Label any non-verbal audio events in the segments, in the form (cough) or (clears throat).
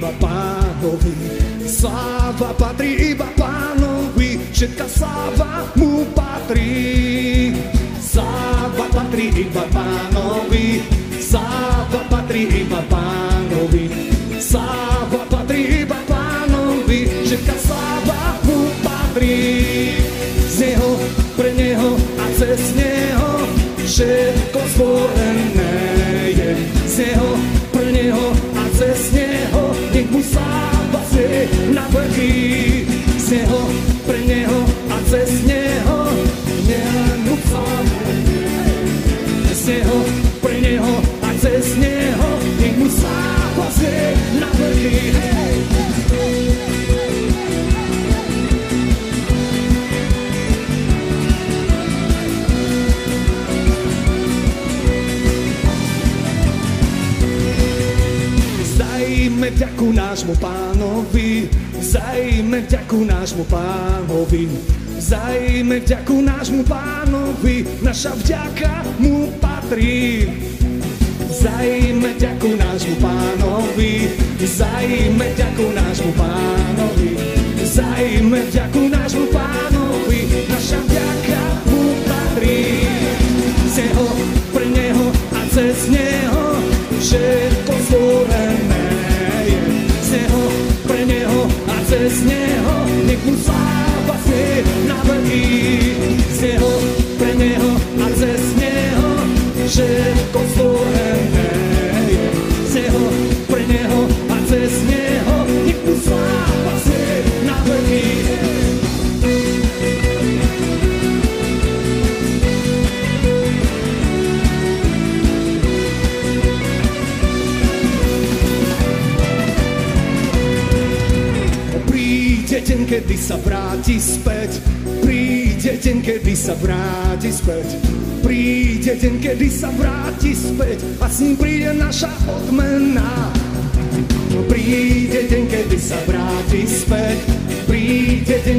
iba pánovi, sláva patrí iba pánovi, všetká sláva nášmu pánovi, vzajme vďaku nášmu pánovi, vzajme vďaku nášmu pánovi, naša vďaka mu patrí. Vzajme vďaku nášmu pánovi, vzajme vďaku nášmu pánovi, vzajme vďaku cez neho, nech mu sláva na veky. kedy sa vráti späť. Príde deň, kedy sa vráti späť. Príde deň, kedy sa vráti späť a s ním príde naša odmena. Príde deň, kedy sa vráti späť. Príde deň,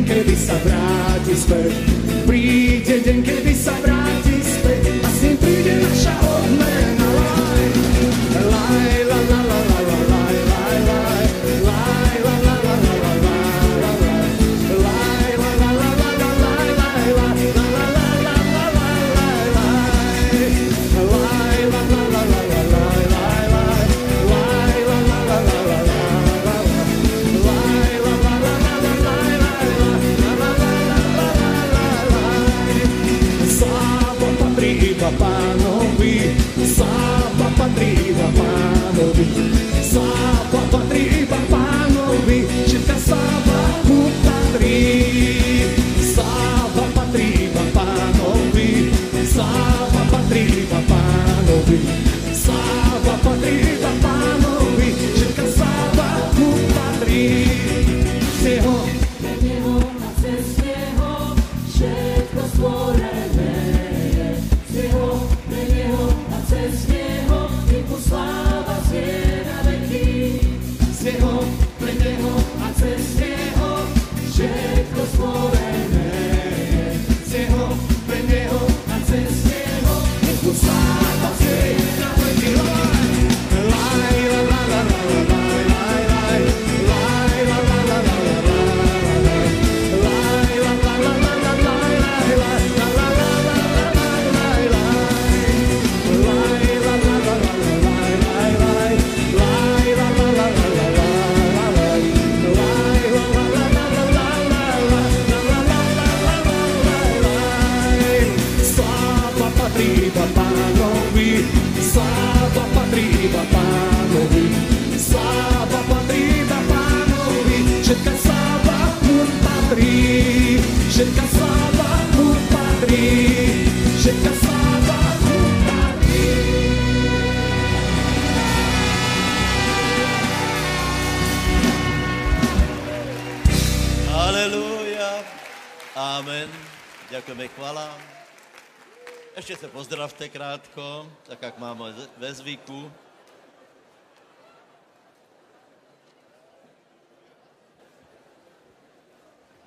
všetko, tak jak máme ve zvyku.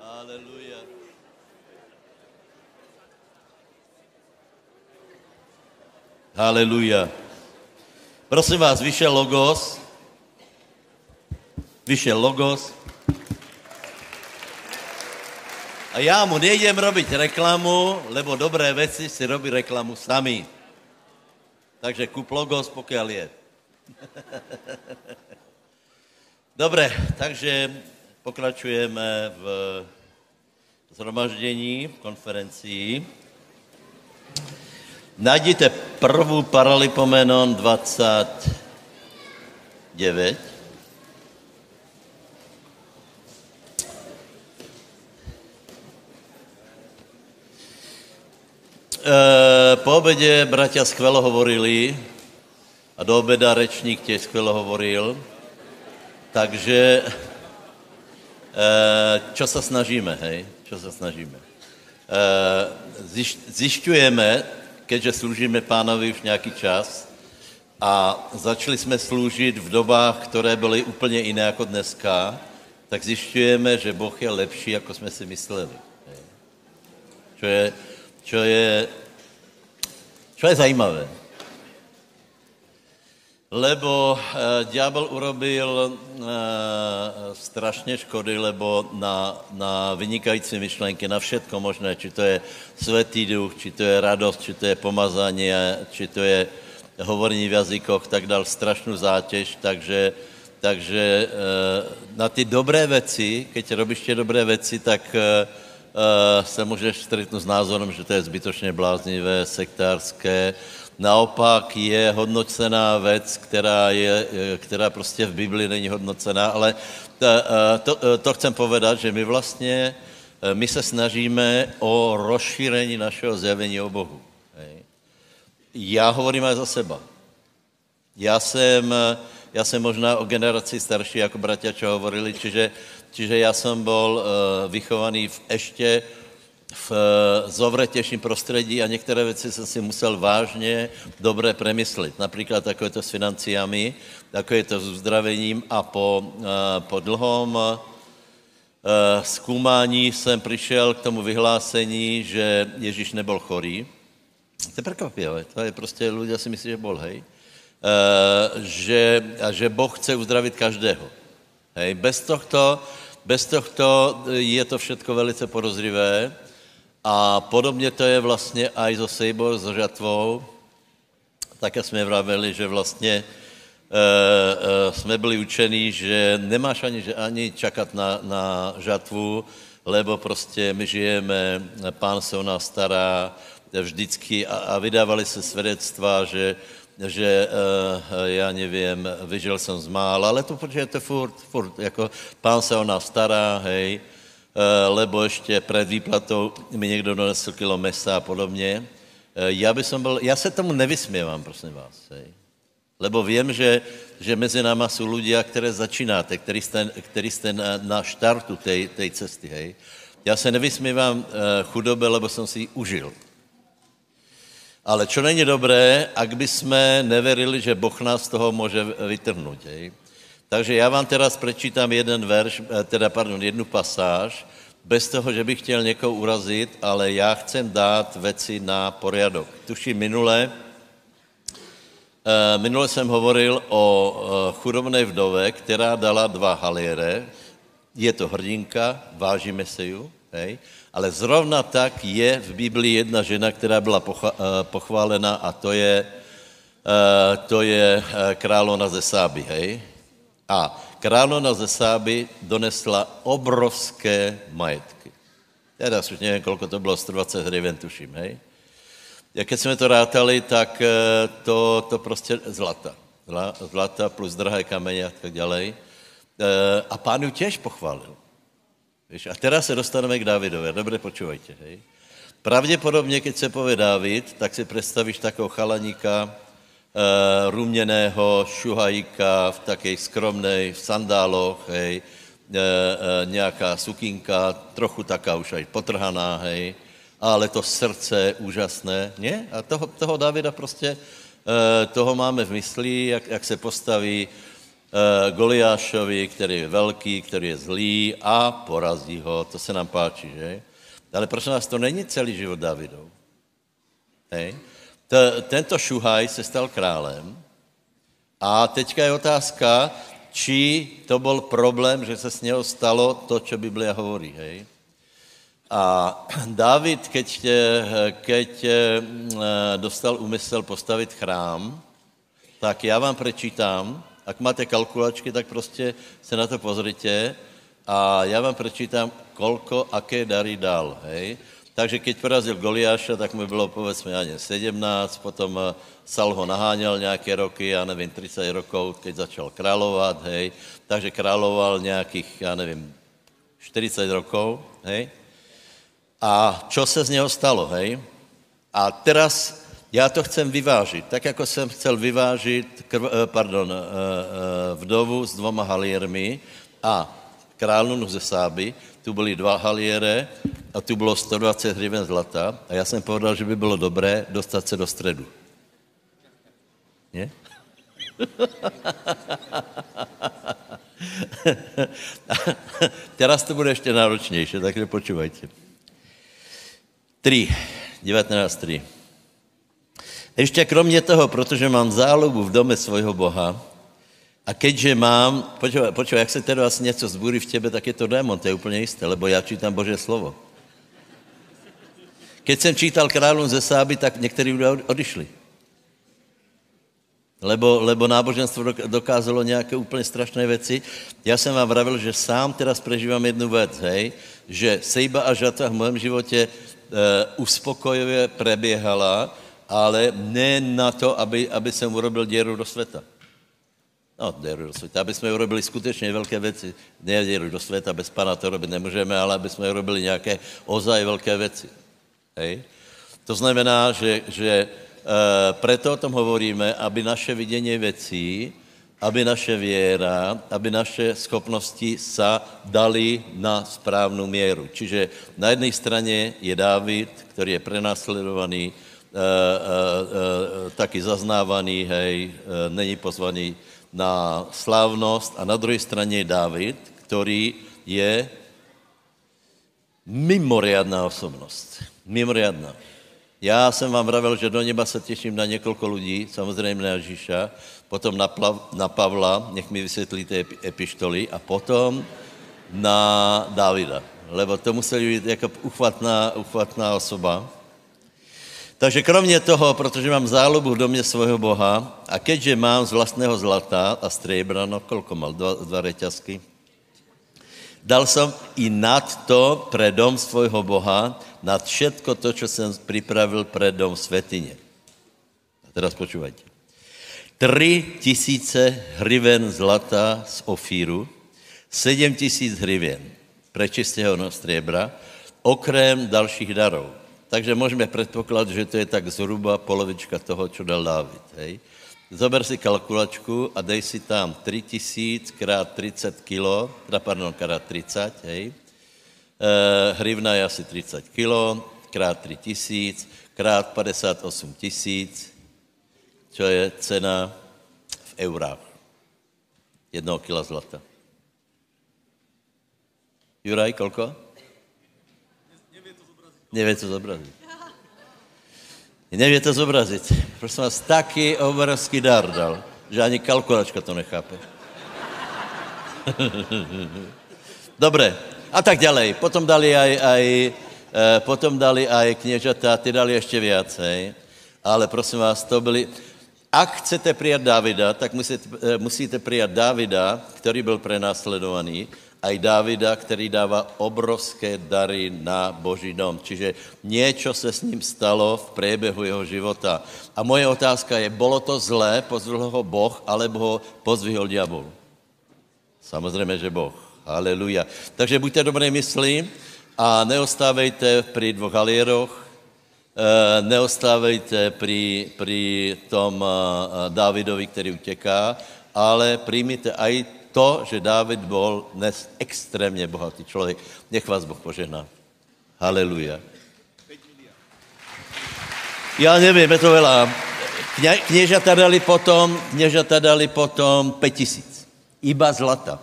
Aleluja. Aleluja. Prosím vás, vyšel Logos. Vyšel Logos. A já mu nejdem robiť reklamu, lebo dobré veci si robí reklamu sami. Takže kup Logos, pokiaľ je. (laughs) Dobre, takže pokračujeme v zhromaždění, v konferencii. Najděte prvú Paralipomenon 29. po obede bratia skvelo hovorili a do obeda rečník tiež skvelo hovoril. Takže e, čo sa snažíme, hej? Čo sa snažíme? E, ziš, zjišťujeme, keďže slúžime pánovi už nejaký čas a začali jsme slúžiť v dobách, které byly úplně iné jako dneska, tak zjišťujeme, že Boh je lepší, ako jsme si mysleli. Čo je, čo je, čo je zajímavé. Lebo e, diabol urobil e, strašně škody, lebo na, na vynikající myšlenky, na všetko možné, či to je svetý duch, či to je radost, či to je pomazanie, či to je hovorení v jazykoch, tak dal strašnú zátěž, takže, takže e, na ty dobré věci, keď robíš tie dobré věci, tak e, se můžeš stretnout s názorom, že to je zbytočně bláznivé, sektárské, Naopak je hodnocená věc, která, je, která prostě v Biblii není hodnocená, ale to, to, to chcem povedat, že my vlastně, my se snažíme o rozšíření našeho zjavení o Bohu. Já hovorím aj za seba. Já jsem, já jsem možná o generaci starší, jako bratia, čo hovorili, čiže, čiže já jsem byl vychovaný v ešte v eh, zovretejším prostředí a některé věci jsem si musel vážně dobře premyslit. Například ako je to s financiami, ako je to s uzdravením a po, eh, po dlhom eh, zkoumání jsem přišel k tomu vyhlásení, že Ježíš nebyl chorý. To je prekvapivé, to je prostě, ľudia si myslí, že bol, hej. Že, a že Boh chce uzdravit každého. Hej, bez tohto, bez tohto je to všetko velice porozrivé a podobně to je vlastně aj so sejbou, so žatvou. Také jsme vraveli, že vlastně e, e, jsme byli učení, že nemáš ani, ani čakat na, na žatvu, lebo prostě my žijeme, pán se o nás stará vždycky a, a vydávali se svědectva, že, že e, já nevím, vyžil jsem z mála, ale to to furt, furt, jako pán se o nás stará, hej, Eh, lebo ještě před výplatou mi někdo donesl kilo mesa a podobně. Eh, já, by som byl, já se tomu nevysměvám, prosím vás. Hej. Lebo vím, že, že mezi náma jsou ľudia, které začínáte, který jste, který jste na, na štartu tej, tej cesty. Hej. Já se nevysmívám chudobe, lebo jsem si ji užil. Ale čo není dobré, ak by jsme neverili, že Boh nás z toho může vytrhnout. Hej. Takže já vám teraz prečítám jeden verš, eh, teda pardon, jednu pasáž, bez toho, že bych chtěl někoho urazit, ale já chcem dát věci na poriadok. Tuším minule, eh, minule jsem hovoril o eh, chudobné vdove, která dala dva haliere. Je to hrdinka, vážíme se ju, hej? Ale zrovna tak je v Biblii jedna žena, která byla pochválena a to je, to je královna ze Sáby, hej? A královna ze Sáby donesla obrovské majetky. Já už nevím, kolko to bylo, 120 hryven, tuším, hej? Jak jsme to rátali, tak eh, to, to prostě zlata. Zlata plus drahé kamene a tak. Eh, a pán ju těž pochválil. Víš? A teraz se dostaneme k Dávidovi. Dobře, počúvajte, hej? Pravděpodobně, keď se povie Dávid, tak si představíš takového chalaníka, uh, ruměného šuhajíka v takej skromnej, v sandáloch, hej, uh, uh, nějaká sukinka, trochu taká už aj potrhaná, hej, ale to srdce úžasné, ne? A toho, toho Davida prostě, uh, toho máme v mysli, jak, jak se postaví Goliášovi, který je velký, který je zlý a porazí ho, to se nám páči, že? Ale prosím vás, to není celý život Davidov. Hej? T- tento Šuhaj se stal králem A teďka je otázka, či to byl problém, že se s něho stalo to, co Biblia hovorí, hej? A (clears throat) David, keď, keď eh, dostal úmysel postavit chrám, tak já vám prečítám, ak máte kalkulačky, tak prostě se na to pozrite a já vám prečítám, kolko, aké dary dal, hej? Takže keď porazil Goliáša, tak mu bylo povedzme ani 17, potom eh, Sal ho naháněl nějaké roky, já nevím, 30 rokov, keď začal královat, hej. Takže královal nějakých, já nevím, 40 rokov, hej. A čo se z něho stalo, hej? A teraz já to chcem vyvážit, tak jako jsem chcel vyvážit, krv, eh, pardon, eh, vdovu s dvoma haliermi a královnu ze Sáby, tu byly dva haliere a tu bylo 120 hriven zlata a já jsem povedal, že by bylo dobré dostat se do středu. Nie? (laughs) Teraz to bude ještě náročnější, takže počúvajte. 3, 19.3. Ještě kromě toho, protože mám zálobu v dome svojho Boha, a keďže mám, počúvaj, počúvaj, jak se asi něco zbúri v tebe, tak je to démon, to je úplně jisté, lebo já čítam Boží slovo. Keď jsem čítal kráľom ze Sáby, tak někteří ľudia odišli. Lebo, lebo náboženstvo dokázalo nějaké úplně strašné věci. Já jsem vám vravil, že sám teraz prežívám jednu věc, hej, že sejba a žata v mém životě e, uspokojivě preběhala, ale ne na to, aby, aby jsem urobil děru do světa. No, děru do světa. Aby jsme urobili skutečně velké věci. Ne děru do světa, bez Pana to robit nemůžeme, ale aby jsme urobili nějaké ozaj velké věci. Hej? To znamená, že, že e, preto o tom hovoríme, aby naše vidění věcí, aby naše věra, aby naše schopnosti sa dali na správnou míru. Čiže na jedné straně je Dávid, který je prenásledovaný, e, taky zaznávaný, hej, e, není pozvaný na slávnost a na druhé straně je David, který je mimoriadná osobnost. Mimoriadná. Já jsem vám vravil, že do neba se těším na několik lidí, samozřejmě na Ježíša, potom na, Plav, na Pavla, nech mi vysvětlíte epištoly, a potom na Davida, lebo to museli být jako uchvatná, uchvatná osoba. Takže kromě toho, protože mám zálobu v domě svého Boha a keďže mám z vlastného zlata a striebra, no kolko mal, dva, dva reťazky, dal som i nad to pre dom svojho Boha, nad všetko to, čo jsem připravil pre dom svetine. A teraz počúvajte. Tři tisíce hriven zlata z ofíru, sedm tisíc hriven prečistého striebra, okrem dalších darov. Takže můžeme předpokládat, že to je tak zhruba polovička toho, co dal Dávid. Hej? Zober si kalkulačku a dej si tam 3000 krát 30 kilo, teda pardon, krát 30, hej. E, hrivna je asi 30 kilo, krát 3000, krát 58 tisíc, čo je cena v eurách. Jednoho kila zlata. Juraj, kolko? Nevie to zobrazit. Nevie to zobrazit. Prosím vás, taký obrovský dar dal, že ani kalkulačka to nechápe. (laughs) Dobre, a tak ďalej. Potom dali aj, aj, e, potom dali aj kniežatá, ty dali ešte viacej. Ale prosím vás, to byli... Ak chcete prijať Davida, tak musíte, e, musíte prijať Davida, ktorý byl prenásledovaný, aj Dávida, který dává obrovské dary na Boží dom. Čiže něco se s ním stalo v průběhu jeho života. A moje otázka je, bylo to zlé, pozvil ho Boh, alebo ho pozvihol diabol? Samozřejmě, že Boh. Haleluja. Takže buďte dobré mysli a neostávejte pri dvoch halieroch, eh, neostávejte pri, pri tom eh, Dávidovi, který utěká, ale přijmite aj to, že Dávid byl dnes extrémně bohatý člověk. Nech vás Boh požehná. Haleluja. Já nevím, je to veľa. Kněžata dali potom, kněžata dali potom 5 tisíc. Iba zlata.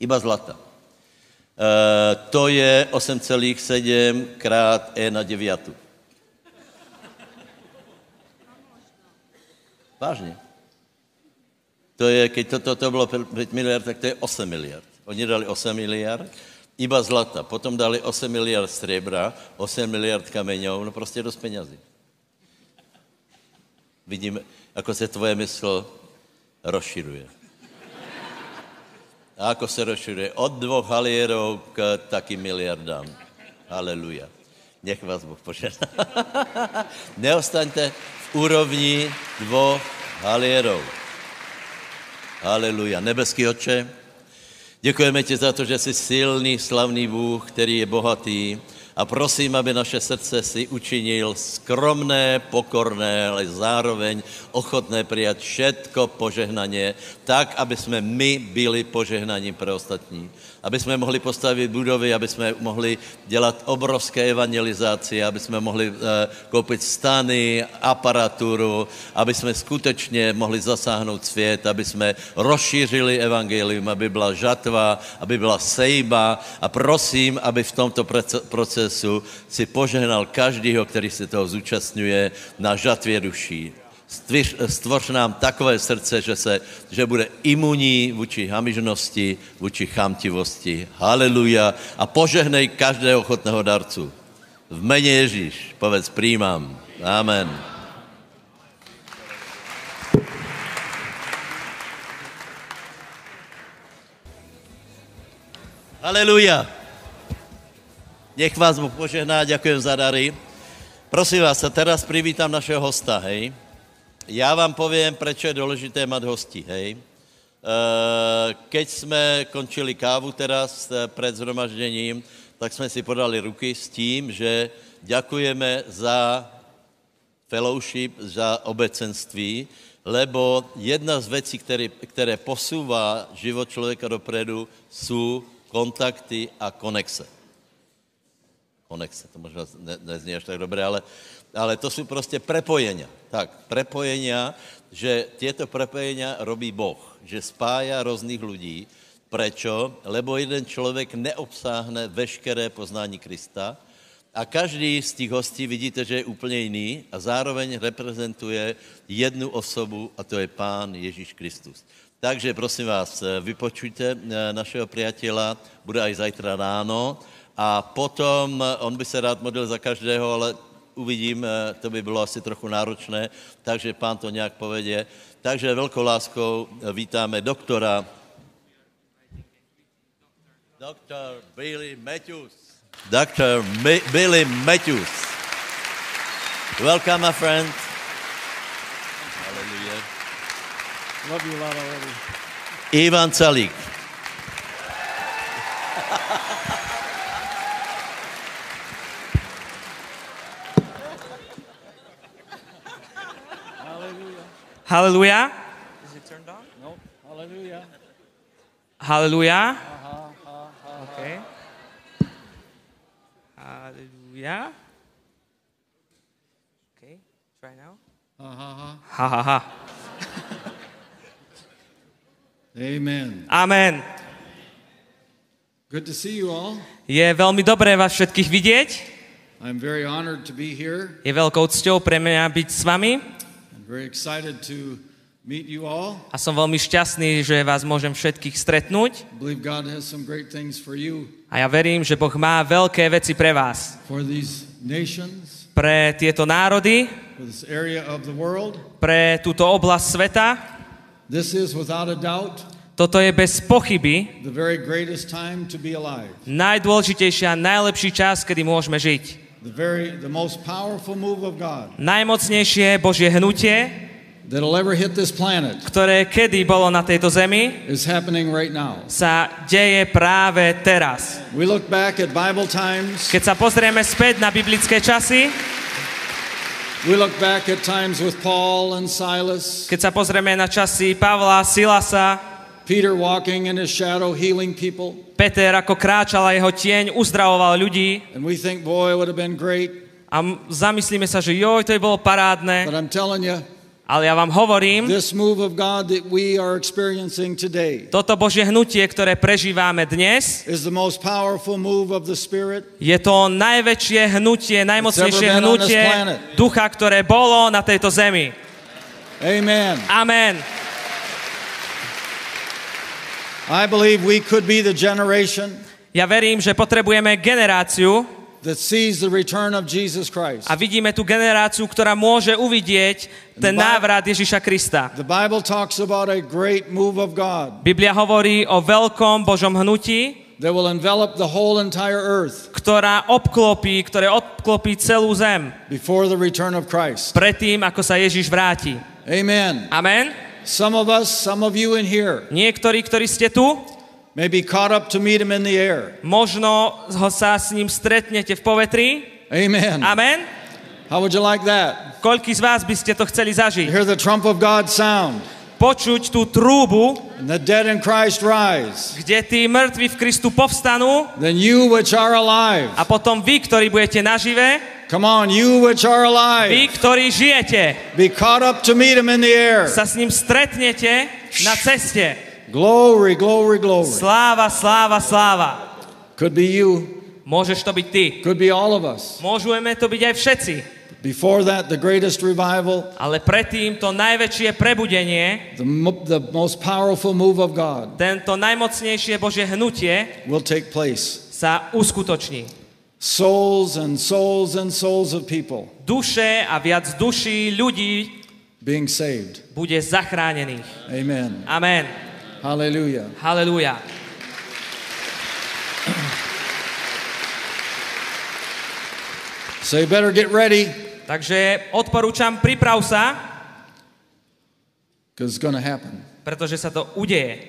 Iba zlata. E, to je 8,7 krát E na 9. Vážně. To je, keď toto to, to bylo 5 miliard, tak to je 8 miliard. Oni dali 8 miliard, iba zlata, potom dali 8 miliard striebra, 8 miliard kameňov, no prostě dost penězí. Vidíme, ako se tvoje mysl rozširuje. A ako se rozširuje? Od dvoch halierov k takým miliardám. Haleluja. Nech vás Boh požehná. (laughs) Neostaňte v úrovni dvoch halierov. Haleluja. Nebeský oče, děkujeme ti za to, že jsi silný, slavný Bůh, který je bohatý, a prosím, aby naše srdce si učinil skromné, pokorné, ale zároveň ochotné přijat všetko požehnaně, tak, aby jsme my byli požehnaním pro ostatní. Aby jsme mohli postavit budovy, aby jsme mohli dělat obrovské evangelizace, aby jsme mohli eh, koupit stany, aparaturu, aby jsme skutečně mohli zasáhnout svět, aby jsme rozšířili evangelium, aby byla žatva, aby byla sejba a prosím, aby v tomto proce- procesu si požehnal každýho, který se toho zúčastňuje na žatvě duší. Stvíř, stvoř nám takové srdce, že, se, že bude imunní vůči hamižnosti, vůči chamtivosti. Haleluja. A požehnej každého ochotného darcu. V mene Ježíš, povedz, přijímám. Amen. Haleluja. Nech vás Boh požehná, ďakujem za dary. Prosím vás, a teraz privítam našeho hosta, hej. Já vám povím, proč je důležité mať hosti, hej. Eh, Keď jsme končili kávu teraz eh, před zhromažděním, tak jsme si podali ruky s tím, že ďakujeme za fellowship, za obecenství, lebo jedna z věcí, které, které posouvá život člověka dopredu, jsou kontakty a konexe. Konexe, to možná ne, nezní až tak dobré, ale, ale to jsou prostě prepojenia. Tak, prepojenia, že tieto prepojenia robí Boh, že spája různých lidí. Prečo? Lebo jeden člověk neobsáhne veškeré poznání Krista a každý z těch hostí vidíte, že je úplně jiný a zároveň reprezentuje jednu osobu a to je Pán Ježíš Kristus. Takže prosím vás, vypočujte eh, našeho priateľa, bude aj zajtra ráno a potom eh, on by se rád modlil za každého, ale uvidím, eh, to by bylo asi trochu náročné, takže pán to nějak povedě. Takže velkou láskou eh, vítáme doktora, doktor Billy Matthews. Dr. Mi- Billy Matthews. Welcome, my friend. Hallelujah. Love you a lot already. Ivan Calík. (laughs) Hallelujah. Is it turned on? No. Hallelujah. Hallelujah. Okay. Hallelujah. Okay, try now. Uh-huh. Ha ha ha. Amen. Amen. Good to see you all. Je veľmi dobré vás všetkých vidieť. I'm very honored to be here. Je veľkou cťou pre mňa byť s vami a som veľmi šťastný, že vás môžem všetkých stretnúť. A ja verím, že Boh má veľké veci pre vás. Pre tieto národy, pre túto oblasť sveta. Toto je bez pochyby the very greatest time to be alive. najdôležitejší a najlepší čas, kedy môžeme žiť. The very the most powerful move of God Najmocnejšie Božie hnutie, that'll ever hit this planet ktoré kedy bolo na tejto zemi, is happening right now. sa deje práve teraz. We look back at Bible times. Keď sa pozrieme späť na biblické časy, We look back at times with Paul and Silas, keď sa pozrieme na časy Pavla, Silasa, Peter walking in his shadow, healing people. Peter ako kráčal a jeho tieň uzdravoval ľudí And we think, boy, would have been great. a zamyslíme sa, že joj, to je bolo parádne, But I'm telling you, ale ja vám hovorím, this move of God that we are experiencing today toto Božie hnutie, ktoré prežívame dnes, is the most powerful move of the Spirit. je to najväčšie hnutie, najmocnejšie hnutie ducha, ktoré bolo na tejto zemi. Amen. Amen. I believe we could be the generation Ja verím, že potrebujeme generáciu that sees the return of Jesus Christ. a vidíme tú generáciu, ktorá môže uvidieť ten návrat Ježiša Krista. The Bible talks about a great move of God Biblia hovorí o veľkom Božom hnutí, that will envelop the whole entire earth ktorá obklopí, ktoré obklopí celú zem before the return of Christ. predtým, ako sa Ježiš vráti. Amen. Amen? Some of us, some of you in here, Niektorí, ktorí ste tu, may be caught up to meet him in the air. možno ho sa s ním stretnete v povetrí. Amen. Amen? How would you like that? Koľký z vás by ste to chceli zažiť? Hear the trump of God sound, Počuť tú trúbu, and the dead in Christ rise. kde tí mŕtvi v Kristu povstanú Then you which are alive, a potom vy, ktorí budete nažive, come on, you which are vy, alive, ktorí žijete, be caught up to meet him in the air. sa s ním stretnete na ceste. Glory, glory, glory. Sláva, sláva, sláva. Could be you, Môžeš to byť ty. could be all of us. Môžeme to byť aj všetci. Before that, the greatest revival, Ale predtým to najväčšie prebudenie, the, the most powerful move of God tento najmocnejšie Božie hnutie will take place. sa uskutoční. Souls and souls and souls of people Duše a viac duší ľudí being saved. bude zachránených. Amen. Amen. Hallelujah. Halelúja. So you better get ready Takže odporúčam, priprav sa, because it's going to happen. pretože sa to udeje.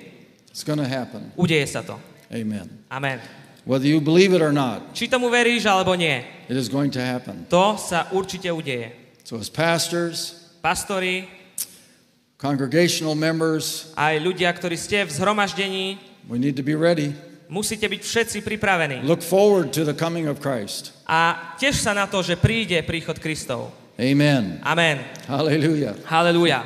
It's going to happen. Udeje sa to. Amen. Amen. Whether you believe it or not, Či tomu veríš, alebo nie, it is going to happen. to sa určite udeje. So, as pastors, Pastori, congregational members, aj ľudia, ktorí ste v zhromaždení, we need to be ready. musíte byť všetci pripravení. Look forward to the coming of Christ. A tiež sa na to, že príde príchod Kristov. Amen. Amen. Hallelujah. Halelúja.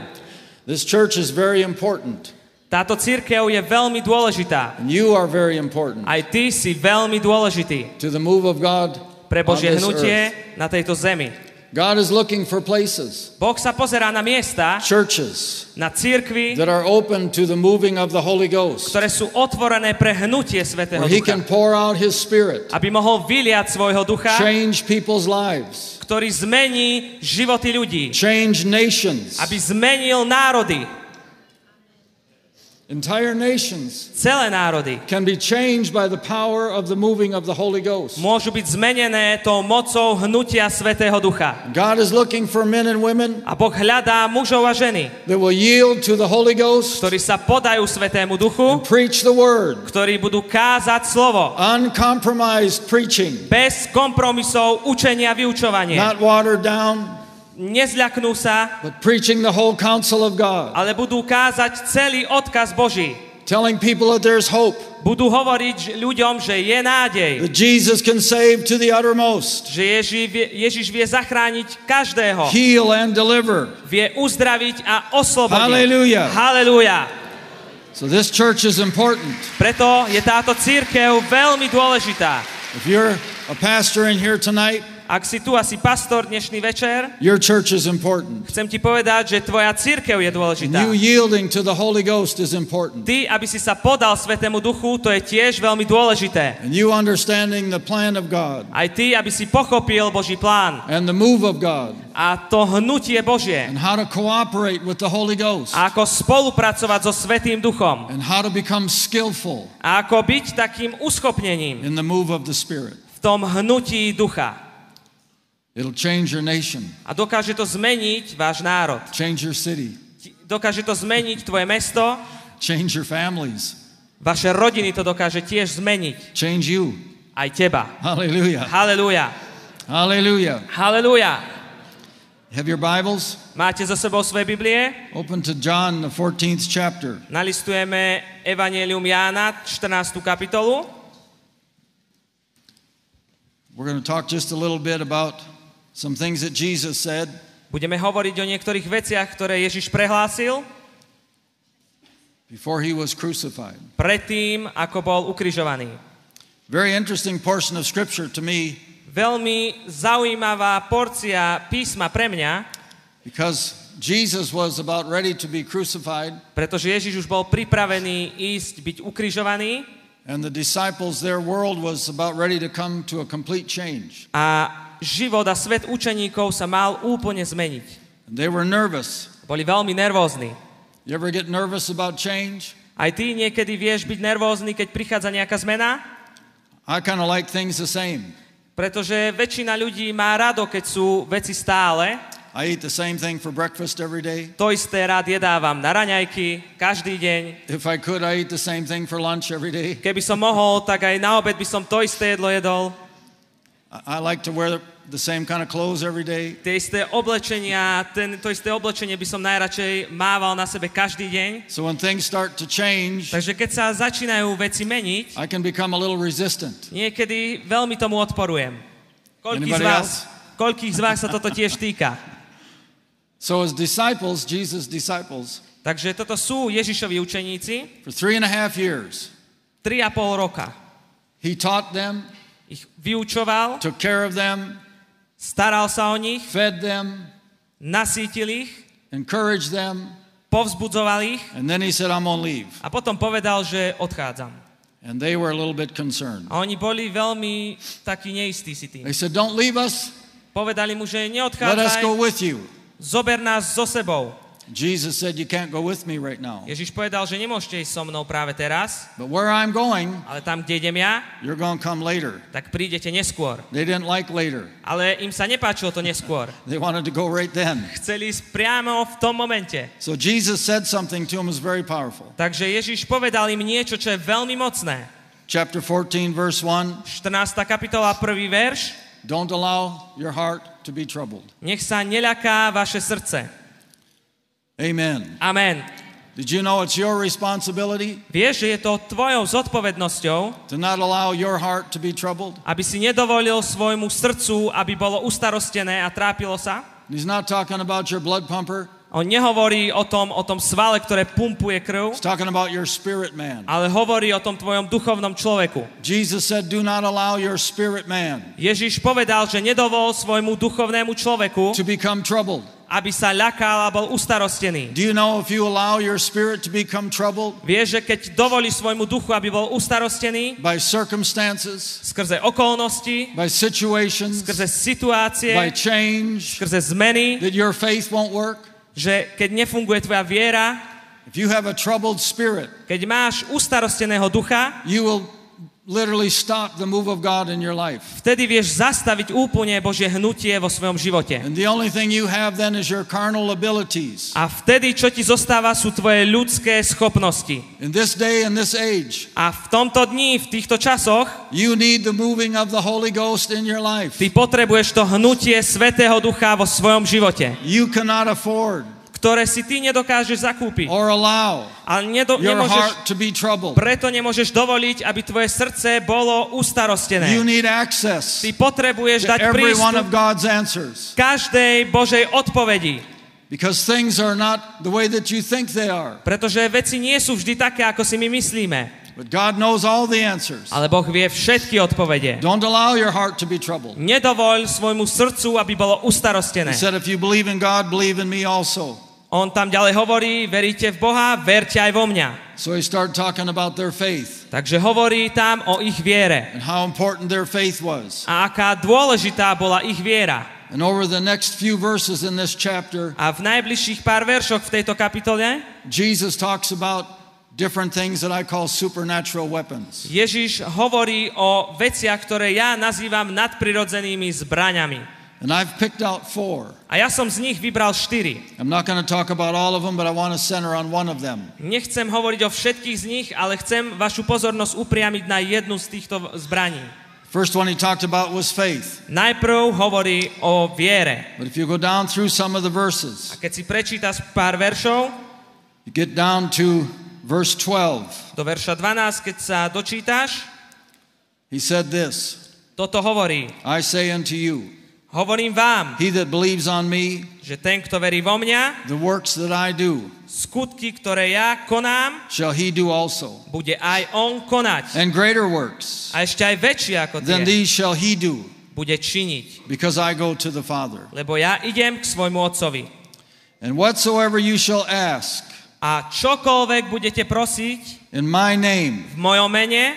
This church is very important, Táto církev je veľmi dôležitá. and you are very important Aj ty si veľmi dôležitý to the move of God pre Božie hnutie na tejto zemi. God is looking for places, Boh sa pozerá na miesta, churches na církvy, that are open to the moving of the Holy Ghost, ktoré sú otvorené pre hnutie Svetého where He Ducha. can pour out His Spirit, Aby mohol vyliať svojho ducha, change people's lives, ktorý zmení životy ľudí. change nations, Aby zmenil národy. Entire nations. Celé národy. Can be changed by the power of the moving of the Holy Ghost. Môžu byť zmenené tou mocou hnutia Svetého Ducha. God is looking for men and women A Boh hľadá mužov a ženy, that will yield to the Holy Ghost, ktorí sa podajú Svetému Duchu, preach the word, ktorí budú kázať slovo. uncompromised preaching, Bez kompromisov učenia a vyučovania. not watered down, Nezľaknú sa, but preaching the whole counsel of God, ale budú kázať celý odkaz Boží. telling people that there's hope, Budú hovoriť ľuďom, že je nádej. that Jesus can save to the uttermost, Že Ježiš vie, Ježiš vie zachrániť každého. heal and deliver. Vie uzdraviť a oslobodiť. Hallelujah. Halelúja. So this church is important. Preto je táto církev veľmi dôležitá. If you're a pastor in here tonight, Ak si tu asi pastor dnešný večer, your church is important. chcem ti povedať, že tvoja církev je dôležitá. you yielding to the Holy Ghost is important. Ty, aby si sa podal Svetému Duchu, to je tiež veľmi dôležité. And you understanding the plan of God Aj ty, aby si pochopil Boží plán and the move of God a to hnutie Božie. and how to cooperate with the Holy Ghost A ako spolupracovať so Svetým Duchom. and how to become skillful A ako byť takým uschopnením in the move of the Spirit. v tom hnutí ducha. It'll change your nation, A dokáže to zmeniť váš národ. change your city, Dokáže to zmeniť tvoje mesto, change your families, vaše rodiny to dokáže tiež zmeniť. change you. Aj teba. Hallelujah. Halelúja. Hallelujah. Halelúja. Have your Bibles? Máte za sebou svoje Biblie? Open to John, the 14th chapter. Nalistujeme Evangelium Jána, 14. kapitolu. We're going to talk just a little bit about some things that Jesus said Budeme hovoriť o niektorých veciach, ktoré Ježiš prehlásil before he was crucified. predtým, ako bol ukrižovaný. Very interesting portion of scripture to me Veľmi zaujímavá porcia písma pre mňa, because Jesus was about ready to be crucified, pretože Ježiš už bol pripravený ísť byť ukrižovaný and the disciples, their world was about ready to come to a complete change. a život a svet učeníkov sa mal úplne zmeniť. They were nervous. Boli veľmi nervózni. You ever get nervous about change? Aj ty niekedy vieš byť nervózny, keď prichádza nejaká zmena? I kind of like things the same. Pretože väčšina ľudí má rado, keď sú veci stále. I eat the same thing for breakfast every day. To isté rád jedávam na raňajky, každý deň. If I could, I eat the same thing for lunch every day. Keby som mohol, tak aj na obed by som to isté jedlo jedol. I like to wear the same kind of clothes every day. Tie isté oblečenia, ten, to isté oblečenie by som najradšej mával na sebe každý deň. So when things start to change, Takže keď sa začínajú veci meniť, I can become a little resistant. niekedy veľmi tomu odporujem. Koľkých z vás, koľkých z vás sa toto tiež týka? (laughs) So as disciples, Jesus' disciples, Takže toto sú Ježišovi učeníci, for three and a half years, 3,5 roka. he taught them, Ich vyučoval, took care of them, staral sa o nich, fed them, nasítil ich, encouraged them, povzbudzoval ich and then he said, I'm to leave. a potom povedal, že odchádzam. And they were a little bit concerned. A oni boli veľmi takí neistí si tým. They said, Don't leave us. Povedali mu, že Let us neodchádzaj, go with you. zober nás so sebou. Jesus said, You can't go with me right now. Ježiš povedal, že nemôžete ísť so mnou práve teraz, But where I'm going, ale tam, kde idem ja, you're going to come later. tak prídete neskôr. They didn't like later. Ale im sa nepáčilo to neskôr. They wanted to go right then. Chceli ísť priamo v tom momente. So Jesus said something to them was very powerful. Takže Ježiš povedal im niečo, čo je veľmi mocné. Chapter 14, verse 1 14. kapitola, prvý verš. Don't allow your heart to be troubled. Nech sa neľaká vaše srdce. Amen. Amen. Did you know it's your responsibility Vieš, že je to tvojou zodpovednosťou, to not allow your heart to be troubled? aby si nedovolil svojmu srdcu, aby bolo ustarostené a trápilo sa? He's not talking about your blood pumper. On nehovorí o tom, o tom svale, ktoré pumpuje krv, He's talking about your spirit man. ale hovorí o tom tvojom duchovnom človeku. Jesus said, Do not allow your spirit man Ježiš povedal, že nedovol svojmu duchovnému človeku, to become troubled. Aby sa ľakal a bol ustarostený. Do you know if you allow your spirit to become troubled? Vieš, že keď dovolí svojmu duchu, aby bol ustarostený? By circumstances, skrze okolnosti, by situations, skrze situácie, by change, skrze zmeny, that your faith won't work? že keď nefunguje tvoja viera, If you have a troubled spirit, keď máš ustarosteného ducha, you will literally stop the move of God in your life. vtedy vieš zastaviť úplne Božie hnutie vo svojom živote. And the only thing you have then is your carnal abilities. A vtedy, čo ti zostáva, sú tvoje ľudské schopnosti. In this day and this age, A v tomto dni, v týchto časoch, you need the moving of the Holy Ghost in your life. ty potrebuješ to hnutie Svetého Ducha vo svojom živote, You cannot afford ktoré si ty nedokážeš zakúpiť. or allow Ale nedo, your nemôžeš, heart to be troubled. preto nemôžeš dovoliť, aby tvoje srdce bolo ustarostené. You need access Ty potrebuješ dať one of prístup God's answers každej Božej odpovedi. because things are not the way that you think they are. Pretože veci nie sú vždy také, ako si my myslíme. But God knows all the answers. Ale Boh vie všetky odpovede. Don't allow your heart to be troubled. Nedovoľ svojmu srdcu, aby bolo He ustarostené. said, If you believe in God, believe in me also. On tam ďalej hovorí, veríte v Boha, verte aj vo mňa. So he started talking about their faith Takže hovorí tam o ich viere. and how important their faith was. A aká dôležitá bola ich viera. And over the next few verses in this chapter, A v najbližších pár veršoch v tejto kapitole Jesus talks about different things that I call supernatural weapons. Ježiš hovorí o veciach, ktoré ja nazývam nadprirodzenými zbraňami. And I've picked out four. A ja som z nich vybral štyri. I'm not going to talk about all of them, but I want to center on one of them. Nechcem hovoriť o všetkých z nich, ale chcem vašu pozornosť upriamiť na jednu z týchto zbraní. First one he talked about was faith. Najprv hovorí o viere. But if you go down through some of the verses, A keď si prečítaš pár veršov, you get down to verse 12. do verša 12, keď sa dočítaš, He said this toto hovorí. I say unto you, Hovorím vám, he that believes on me, že ten, kto verí vo mňa, the works that I do, skutky, ktoré ja konám, shall he do also. bude aj on konať. And greater works A ešte aj väčšie ako than tie these shall he do, bude činiť. because I go to the Father. Lebo ja idem k svojmu otcovi. And whatsoever you shall ask A čokoľvek budete prosiť in my name, v mojom mene,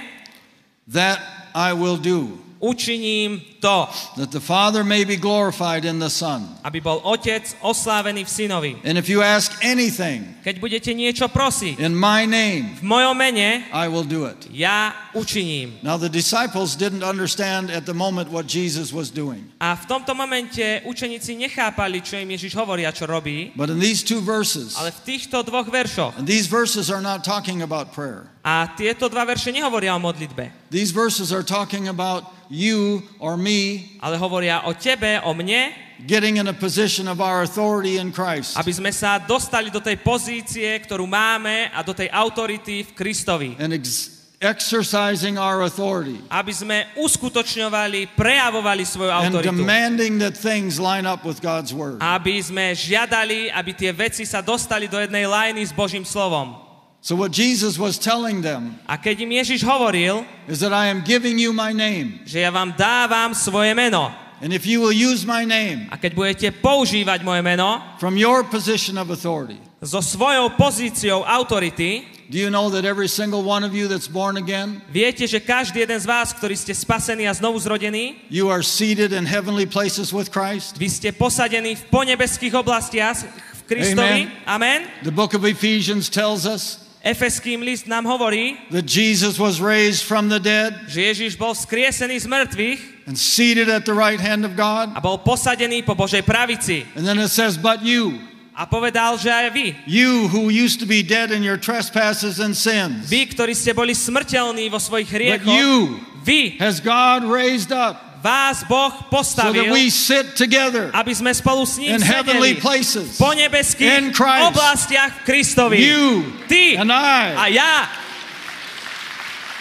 that I will do, učiním to, that the Father may be glorified in the Son. aby bol Otec oslávený v Synovi. And if you ask anything Keď budete niečo prosiť in my name, v mojom mene, I will do it. ja učiním. Now, the disciples didn't understand at the moment what Jesus was doing. A v tomto momente učeníci nechápali, čo im Ježiš hovorí a čo robí, But in these two verses, ale v týchto dvoch veršoch, and these verses are not talking about prayer. a tieto dva verše nehovoria o modlitbe, These verses are talking about you or me ale hovoria o tebe, o mne, getting in a position of our authority in Christ. aby sme sa dostali do tej pozície, ktorú máme a do tej autority v Kristovi. and ex- exercising our authority Aby sme uskutočňovali, prejavovali svoju and autoritu. demanding that things line up with God's word. Aby sme žiadali, aby tie veci sa dostali do jednej lajny s Božím slovom. So, what Jesus was telling them A keď im Ježiš hovoril, is that I am giving you my name. že ja vám dávam svoje meno, And if you will use my name a keď budete používať moje meno from your position of authority, so svojou pozíciou autority, do you know that every single one of you that's born again, viete, že každý jeden z vás, ktorý ste spasení a znovu zrodení, you are seated in heavenly places with Christ? vy ste posadení v ponebeských oblastiach v Kristovi. Amen. The book of Ephesians tells us Efeským list nám hovorí, that Jesus was raised from the dead že Ježiš bol z mŕtvych and seated at the right hand of God. a bol posadený po Božej pravici. And then it says, But you, A povedal, že aj vy, you who used to be dead in your trespasses and sins, vy, ktorí ste boli smrteľní vo svojich but you vy, has God raised up vás Boh so that postavil, we sit together aby sme spolu s ním in heavenly sedeli places. po nebeských in Christ. oblastiach v Kristovi. You Ty and a I ja,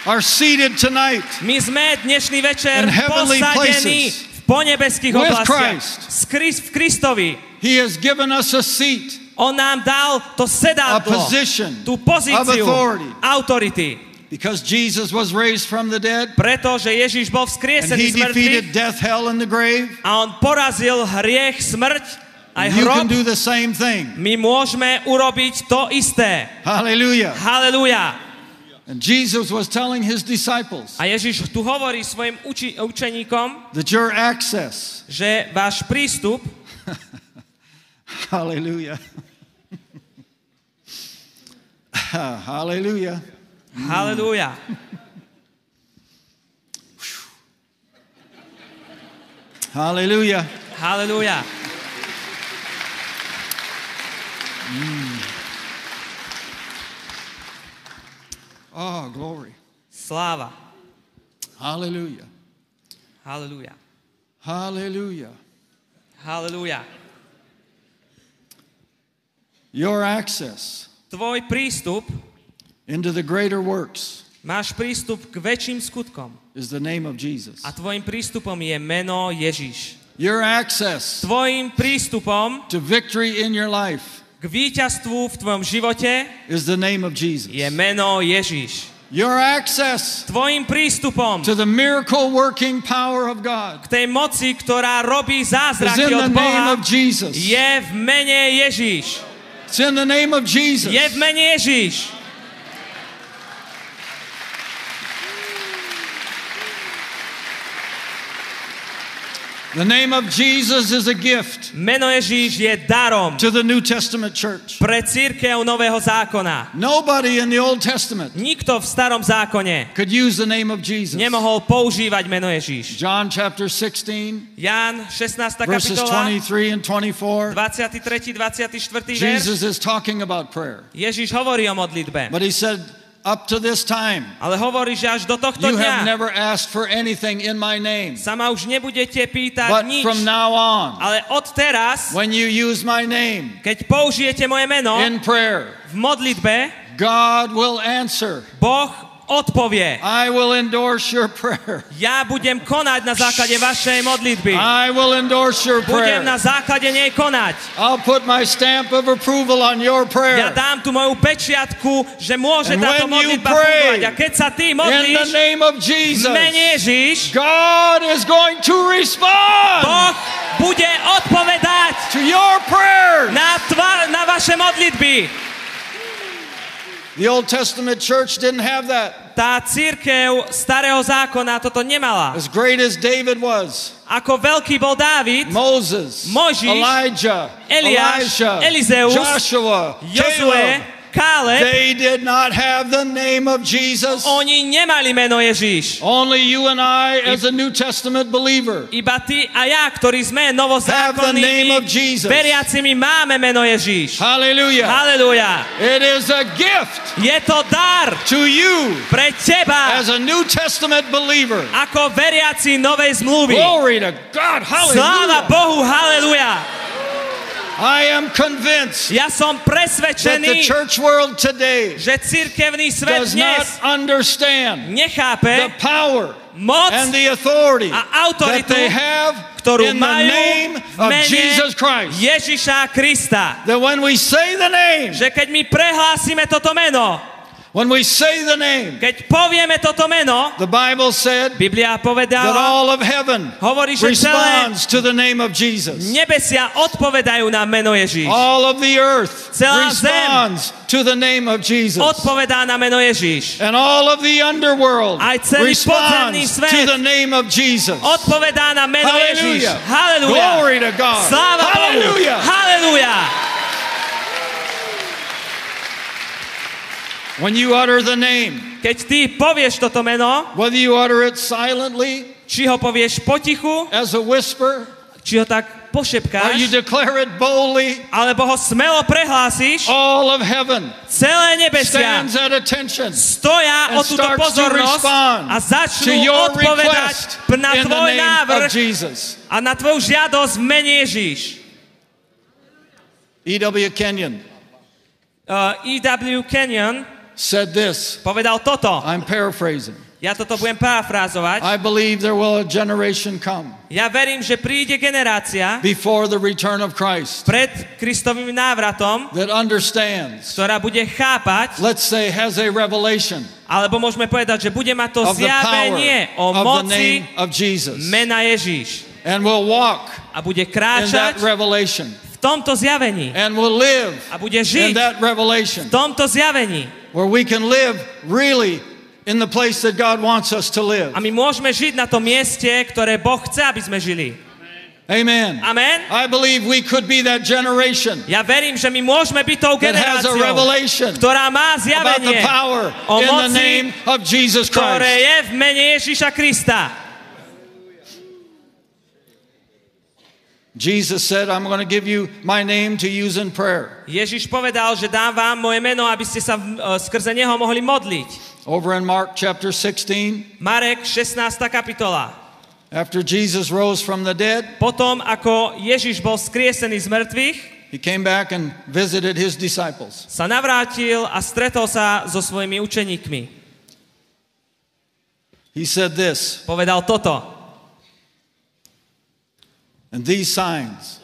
are seated tonight my sme dnešný večer In heavenly posadení places. v ponebeských With oblastiach Christ. v Kristovi. He has given us a seat, On nám dal to a sedadlo, position tú of pozíciu authority. Because Jesus was raised from the dead Pretože Ježiš bol vzkriesený z mŕtvych defeated death, hell, and the grave. a on porazil hriech, smrť aj You hrob. can do the same thing. My môžeme urobiť to isté. Hallelujah. Halelúja. And Jesus was telling his disciples A Ježiš tu hovorí svojim uči- učeníkom, that your access, že váš prístup, (laughs) hallelujah. (laughs) hallelujah. Halelúja, Hallelujah. halelúja, Oh, glory. sláva, Hallelujah. Hallelujah. Hallelujah. Mm. Oh, halelúja. Your access Tvoj prístup, into the greater works prístup k väčším skutkom is the name of Jesus. a tvojim prístupom je meno Ježiš. Your access Tvojim prístupom to victory in your life k víťazstvu v tvojom živote is the name of Jesus. je meno Ježiš. Your access Tvojim prístupom to the miracle working power of God k tej moci, ktorá robí is zázraky in the od name Boha, of Jesus. je v mene Ježiš. It's in the name of Jesus. Je v mene Ježiš. The name of Jesus is a gift Meno Ježíš je darom to the New Testament church. pre církev Nového zákona. Nobody in the Old Testament Nikto v starom zákone could use the name of Jesus. nemohol používať meno Ježíš. John chapter 16, Ján 16. verses kapitola, 23 and 24. 23. 24. verš. Jesus is talking about prayer. Ježíš hovorí o modlitbe, But he said, Up to this time, ale hovorí, že až do tohto you have dňa never asked for anything in my name. sa ma už nebudete pýtať But nič, from now on, ale od teraz, when you use my name keď použijete moje meno in prayer, v modlitbe, God will answer. Boh odpovie. I will endorse your prayer. Ja budem konať na základe vašej modlitby. I will endorse your Budem prayer. na základe nej konať. I'll put my stamp of approval on your Ja prayer. dám tu moju pečiatku, že môže And táto modlitba fungovať. A keď sa ty In modlíš the name of Jesus, mene Ježiš, God is going to respond. Boh bude odpovedať to your prayers. na, tva, na vaše modlitby. The Old Testament church didn't have that. Tá církev starého zákona toto nemala. As great as David was, Ako veľký bol Dávid, Moses, Mojžiš, Elijah, Eliáš, Elisha, Elizeus, Joshua, Jozue, Káleb, they did not have the name of Jesus. oni nemali meno Ježíš. Only you and I, as a New Testament believer, Iba ty a ja, ktorí sme Have the name of novozákonnými Jesus. veriacimi, máme meno Ježíš. hallelujah. Halelujá. It is a gift Je to dar to you pre teba as a New Testament believer. ako veriaci novej zmluvy. Glory to God. Hallelujah. Sláva Bohu, haleluja. I am convinced Ja som that the presvedčený, church world today že cirkevný svet does not dnes understand the nechápe power moc and the authority a that autoritu, they have ktorú in the majú name v of Jesus Christ. Ježiša Krista. That when we say the name, Že keď my prehlásime toto meno, when we say the name, keď povieme toto meno, the Bible said Biblia that all of heaven hovorí, že responds to the name of Jesus. nebesia odpovedajú na meno Ježíš. All of the earth Celá zem responds to the name of Jesus. Odpovedá na meno Ježíš. And all of the underworld Aj celý podzemný responds svet to the name of Jesus. Odpovedá na meno Ježíš. Hallelujah. Glory to God. Sláva Bohu. Hallelujah. When you utter the name, Keď ty povieš toto meno, whether you utter it silently, či ho povieš potichu, as a whisper, či ho tak or you pošepkáš, declare it boldly, alebo ho smelo prehlásíš, all of heaven celé nebesia stands at attention stoja o túto pozornosť a začnú odpovedať na tvoj návrh a na tvoju žiadosť v mene Ježíš. E.W. Kenyon Uh, E.W. Kenyon said this. povedal toto. I'm paraphrasing. Ja toto budem parafrázovať. I believe there will a generation come Ja verím, že príde generácia before the return of Christ pred Kristovým návratom, that understands, ktorá bude chápať, let's say, has a revelation alebo môžeme povedať, že bude mať to zjavenie o moci name of Jesus mena Ježíš. and will walk A bude in that kráčať revelation v tomto zjavení. and will live A bude in žiť that revelation v tomto zjavení. Where we can live really in the place that God wants us to live. A my môžeme žiť na tom mieste, ktoré Boh chce, aby sme žili. Amen. Amen. I believe we could be that generation Ja verím, že my môžeme byť tou that has a revelation ktorá má about the power o in the name of Jesus ktoré Christ. je v mene Ježíša Krista. Jesus said, I'm going to give you my name to use in prayer. Ježiš povedal, že dám vám moje meno, aby ste sa e, skrze neho mohli modliť. Over in Mark chapter 16, Marek 16. kapitola. after Jesus rose from the dead, Potom, ako Ježiš bol skriesený z mŕtvych, he came back and visited his disciples. sa navrátil a stretol sa so svojimi učeníkmi. He said this, Povedal toto. And these signs,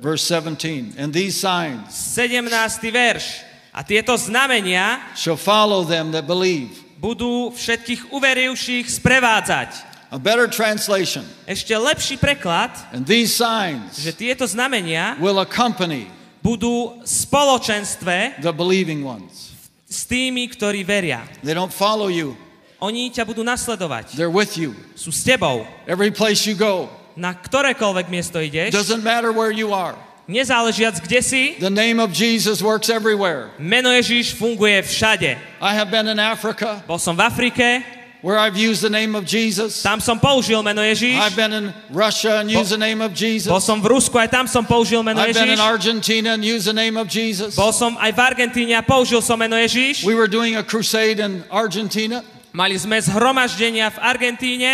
verse 17, and these signs 17. verš. A tieto znamenia shall follow them that believe. budú všetkých uverivších sprevádzať. A better translation, Ešte lepší preklad, and these signs že tieto znamenia will accompany budú v spoločenstve the believing ones. s tými, ktorí veria. They don't follow you, Oni ťa budú nasledovať. they're with you. Sú s tebou. Every place you go, Na ktorékoľvek miesto ideš, doesn't matter where you are. nezáležiac kde si, The name of Jesus works everywhere. meno Ježíš funguje všade. I have been in Africa Bol som v Afrike, where I've used the name of Jesus. tam som použil meno Ježíš. I've been in Russia and used the name of Jesus. Bol som v Rusku, aj tam som použil meno I've been in. Argentina and used the name of Jesus. Bol som aj v Argentíne a použil som meno Ježíš. We were doing a crusade in Argentina. Mali sme zhromaždenia v Argentíne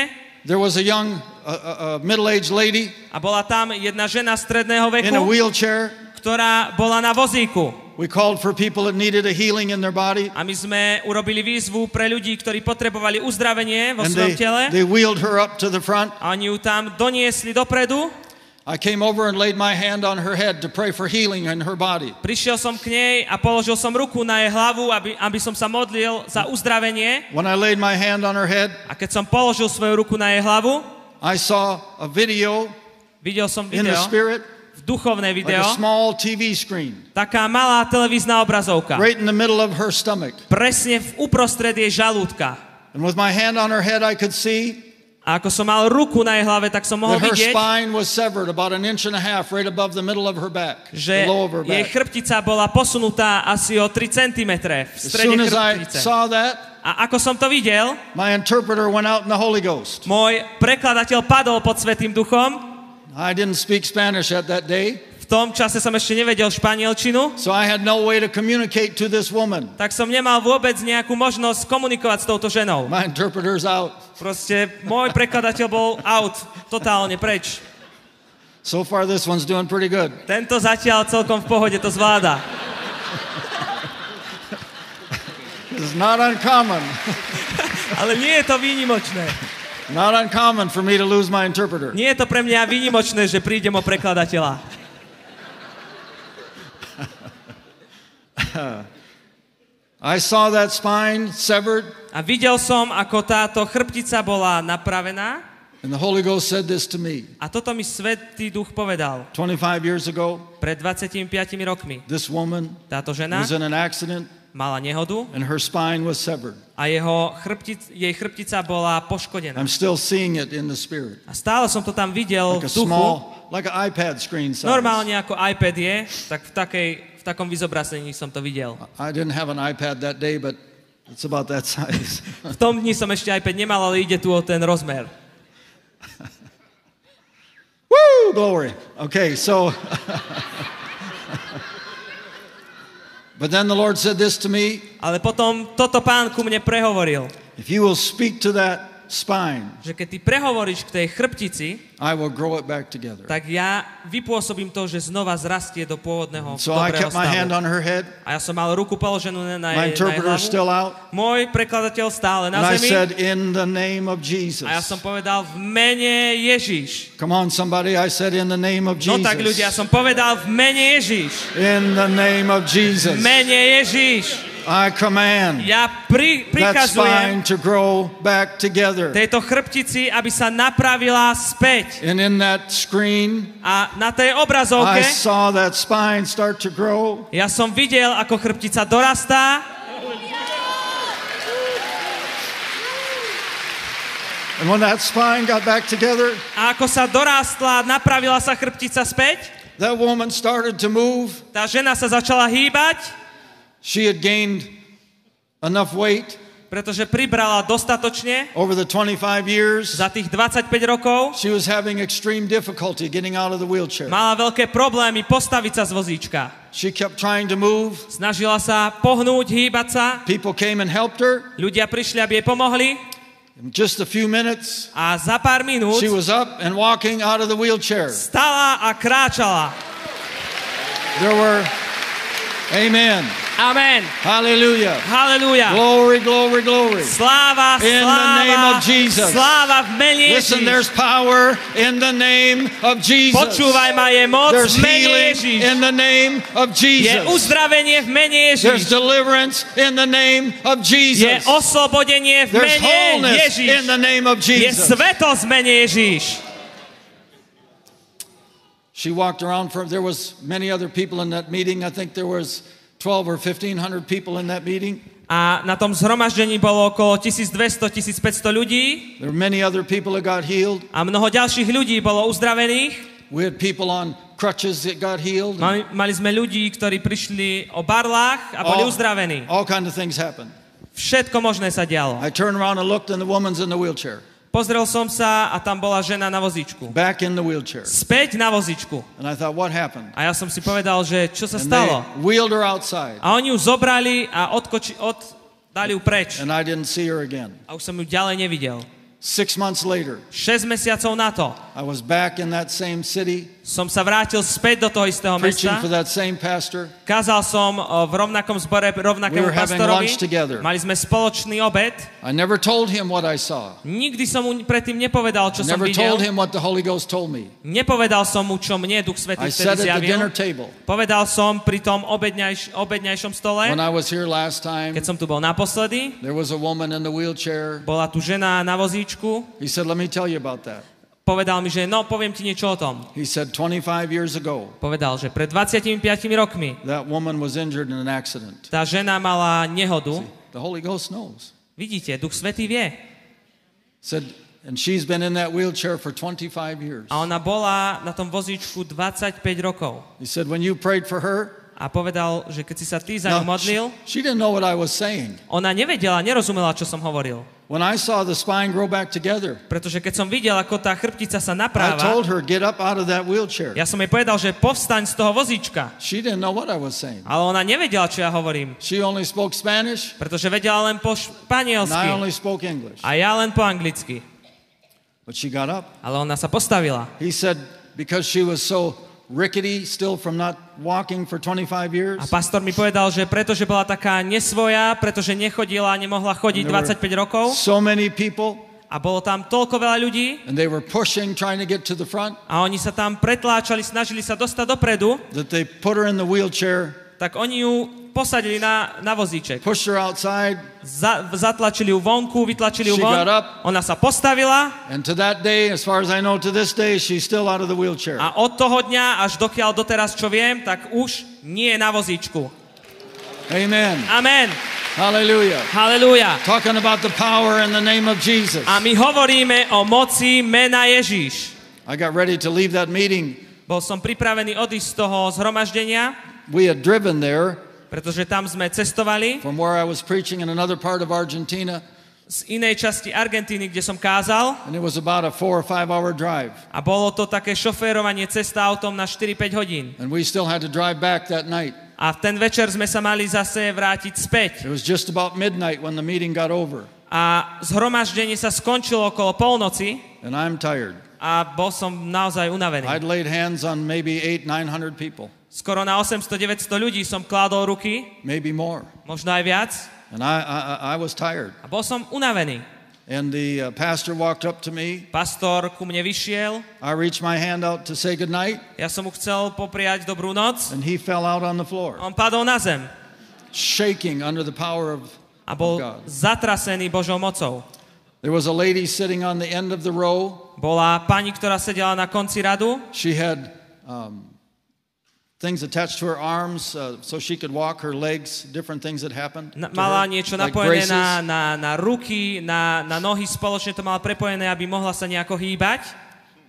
There was a young, uh, uh, middle-aged lady a bola tam jedna žena stredného in a veku, wheelchair. ktorá bola na vozíku. We called for people that needed a healing in their body, A my sme urobili výzvu pre ľudí, ktorí potrebovali uzdravenie vo and svojom they, tele. they wheeled her up to the front. A oni ju tam doniesli dopredu. I came over and laid my hand on her head to pray for healing in her body. Prišiel som k nej a položil som ruku na jej hlavu, aby, aby som sa modlil za uzdravenie. When I laid my hand on her head, A keď som položil svoju ruku na jej hlavu, I saw a video Videl som in the video, spirit, duchovné like video, a small TV screen, taká malá televízna obrazovka. right in the middle of her stomach. Presne v uprostred jej žalúdka. And with my hand on her head, I could see A ako som mal ruku na jej hlave, tak som mohol vidieť, spine was severed about an inch and a half right above the middle of her back, že jej chrbtica bola posunutá asi o 3 cm v strede chrbtice. A ako som to videl, my interpreter went out in the Holy Ghost. môj prekladateľ padol pod Svetým duchom. I didn't speak Spanish at that day, V tom čase som ešte nevedel španielčinu, so I had no way to communicate to this woman. tak som nemal vôbec nejakú možnosť komunikovať s touto ženou. My interpreter's out. Proste môj prekladateľ bol out, totálne preč. So far, this one's doing pretty good. Tento zatiaľ celkom v pohode to zvláda. It's not uncommon, (laughs) Ale nie je to výnimočné. not uncommon for me to lose my interpreter. Nie je to pre mňa výnimočné, že prídem o prekladateľa. (laughs) I saw that spine severed, A videl som, ako táto chrbtica bola napravená and the Holy Ghost said this to me. a toto mi Svetý duch povedal 25 years ago, pred 25 rokmi. this woman Táto žena was in an accident, mala nehodu and her spine was severed. a jeho chrbtic, jej chrbtica bola poškodená. I'm still seeing it in the spirit, A stále som to tam videl like v duchu. small, like an iPad screen size. Normálne ako iPad je, tak v, takej, v takom vyzobrazení som to videl. I didn't have an iPad that day, but it's about that size. V tom dni som ešte iPad nemal, ale ide tu o ten rozmer. (laughs) Woo! Glory. Okay, so. (laughs) but then the Lord said this to me Ale potom toto pán ku mne prehovoril, if you will speak to that spine, že keď ty prehovoríš k tej chrbtici, I will grow it back together. tak ja vypôsobím to, že znova zrastie do pôvodného So I kept my hand stavu. on her head. A ja som mal ruku položenú na, na, My jej, na jej interpreter hlavu. still out. Môj prekladateľ stále And na I zemi. said, In the name of Jesus. A ja som povedal v mene Ježiš. Come on, somebody. I said, In the name of No Jesus. tak ľudia, som povedal v mene Ježiš. In the name of Jesus. V mene Ježiš. I command Ja pri, prikazujem to grow back together. tejto chrbtici, aby sa napravila späť. And in that screen, A na tej obrazovke I saw that spine start to grow. ja som videl, ako chrbtica dorastá And when that spine got back together, a ako sa dorástla, napravila sa chrbtica späť. that woman started to move. Tá žena sa začala hýbať, She had gained enough weight pretože pribrala dostatočne over the 25 years. za tých 25 rokov. She was having extreme difficulty getting out of the wheelchair. Mala veľké problémy postaviť sa z vozíčka. She kept trying to move. Snažila sa pohnúť, hýbať sa. People came and helped her. Ľudia prišli, aby jej pomohli. In just a few minutes, A za pár minút she was up and walking out of the wheelchair. stala a kráčala. There were, amen, Amen. hallelujah, Halelúja. glory, glory, glory. Sláva, In the sláva, name of Jesus. sláva v mene Listen, there's power in the name of Jesus. Počúvaj ma, je moc There's v mene healing Ježiš. in the name of Je Jesus. uzdravenie v mene There's Ježiš. deliverance in the name of Je Jesus. oslobodenie v There's mene wholeness Ježiš. in the name of Je Jesus. svetosť v mene Ježiš. She walked around for there was many other people in that meeting. I think there was 12 or 1500 people in that meeting. A na tom zhromaždení bolo okolo 1200-1500 ľudí There were many other people that got healed. a mnoho ďalších ľudí bolo uzdravených. We had people on crutches that got healed. Mali, mali sme ľudí, ktorí prišli o barlách a boli uzdravení. all kind of things happened. Všetko možné sa dialo. I turned around and looked and the woman's in the wheelchair. Pozrel som sa a tam bola žena na vozíčku. Back in the wheelchair. Späť na vozíčku. And I thought, what happened? A ja som si povedal, že čo sa And stalo. wheeled her outside. A oni ju zobrali a odkoči, od, dali ju preč. And I didn't see her again. A už som ju ďalej nevidel. Six months later, 6 mesiacov na to I was back in that same city, som sa vrátil späť do toho istého mesta. Kázal som o, v rovnakom zbore rovnakému pastorovi. Mali sme spoločný obed. Nikdy som mu predtým nepovedal, čo som videl. Nepovedal som mu, čo mne Duch Svetý vtedy zjavil. Povedal som pri tom obedňajš, obedňajšom stole, keď som tu bol naposledy, bola tu žena na vozíčku. Povedal mi, že no, poviem ti niečo o tom. He said 25 years ago, Povedal, že pred 25 rokmi that woman was injured in an accident. tá žena mala nehodu. The Holy Ghost knows. Vidíte, Duch Svetý vie. Said, and she's been in that wheelchair for 25 years. A ona bola na tom vozíčku 25 rokov. He said, when you prayed for her, A povedal, že keď si sa ty za ňu modlil, she, she didn't know what I was saying. ona nevedela, nerozumela, čo som hovoril. When I saw the spine grow back together, Pretože keď som videl, ako tá chrbtica sa I napráva, told her, get up out of that wheelchair. ja som jej povedal, že povstaň z toho vozíčka. She didn't know what I was saying. Ale ona nevedela, čo ja hovorím. She only spoke Spanish, Pretože vedela len po and I španielsky. only spoke English. A ja len po anglicky. But she got up. Ale ona sa postavila. He said, because she was so rickety still from not walking for 25 years, A pastor mi povedal, že pretože bola taká nesvoja, pretože nechodila, nemohla chodiť There were 25 rokov so many people, a bolo tam toľko veľa ľudí and they were pushing, trying to get to the front, a oni sa tam pretláčali, snažili sa dostať dopredu, that they put her in the wheelchair, tak oni ju posadili na, na vozíček. pushed her outside, Za, zatlačili ju vonku, vytlačili ju She von. got up. Ona sa postavila and to that day, as far as I know, to this day, she's still out of the wheelchair. a od toho dňa až dokiaľ doteraz, čo viem, tak už nie je na vozíčku. Amen. Amen. Hallelujah. Halelúja. Talking about the power in the name of Jesus. A my hovoríme o moci mena Ježíš. I got ready to leave that meeting. Bol som pripravený odísť z toho zhromaždenia, We had driven there pretože tam sme cestovali from where I was preaching in another part of Argentina, z inej časti Argentíny, kde som kázal and it was about a four or five hour drive. a bolo to také šoférovanie cesta autom na 4-5 hodín. And we still had to drive back that night. A v ten večer sme sa mali zase vrátiť späť. It was just about midnight when the meeting got over, A zhromaždenie sa skončilo okolo polnoci and I'm tired. a bol som naozaj unavený. I'd laid hands on maybe eight, nine hundred people, Skoro na 800-900 ľudí som kládol ruky, maybe more. možno aj viac. And I, I, I was tired. A bol som unavený. And the uh, pastor walked up to me. Pastor ku mne vyšiel, I reached my hand out to say goodnight, ja som mu chcel popriať dobrú noc. and he fell out on the floor, On padol na zem shaking under the power of. a bol God. zatrasený Božou mocou. There was a lady sitting on the end of the row. Bola pani, ktorá sedela na konci radu, She had um, things attached to her arms uh, so she could walk her legs, different things that happened. na, mala her, niečo like napojené braces. na, na, na ruky, na, na nohy, spoločne to mala prepojené, aby mohla sa nejako hýbať.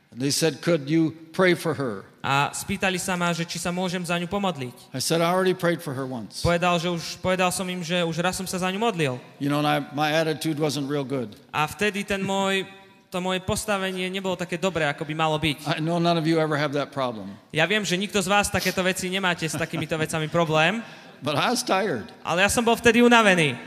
They said, Could you pray for her? A spýtali sa ma, že či sa môžem za ňu pomodliť. I said, I already prayed for her once. Povedal, že už, povedal som im, že už raz som sa za ňu modlil. You know, and I, my attitude wasn't real good. A vtedy ten môj, to moje postavenie nebolo také dobré, ako by malo byť. I know none of you ever have that problem, Ja viem, že nikto z vás takéto veci nemáte s takýmito vecami problém, but I was tired. ale ja som bol vtedy unavený.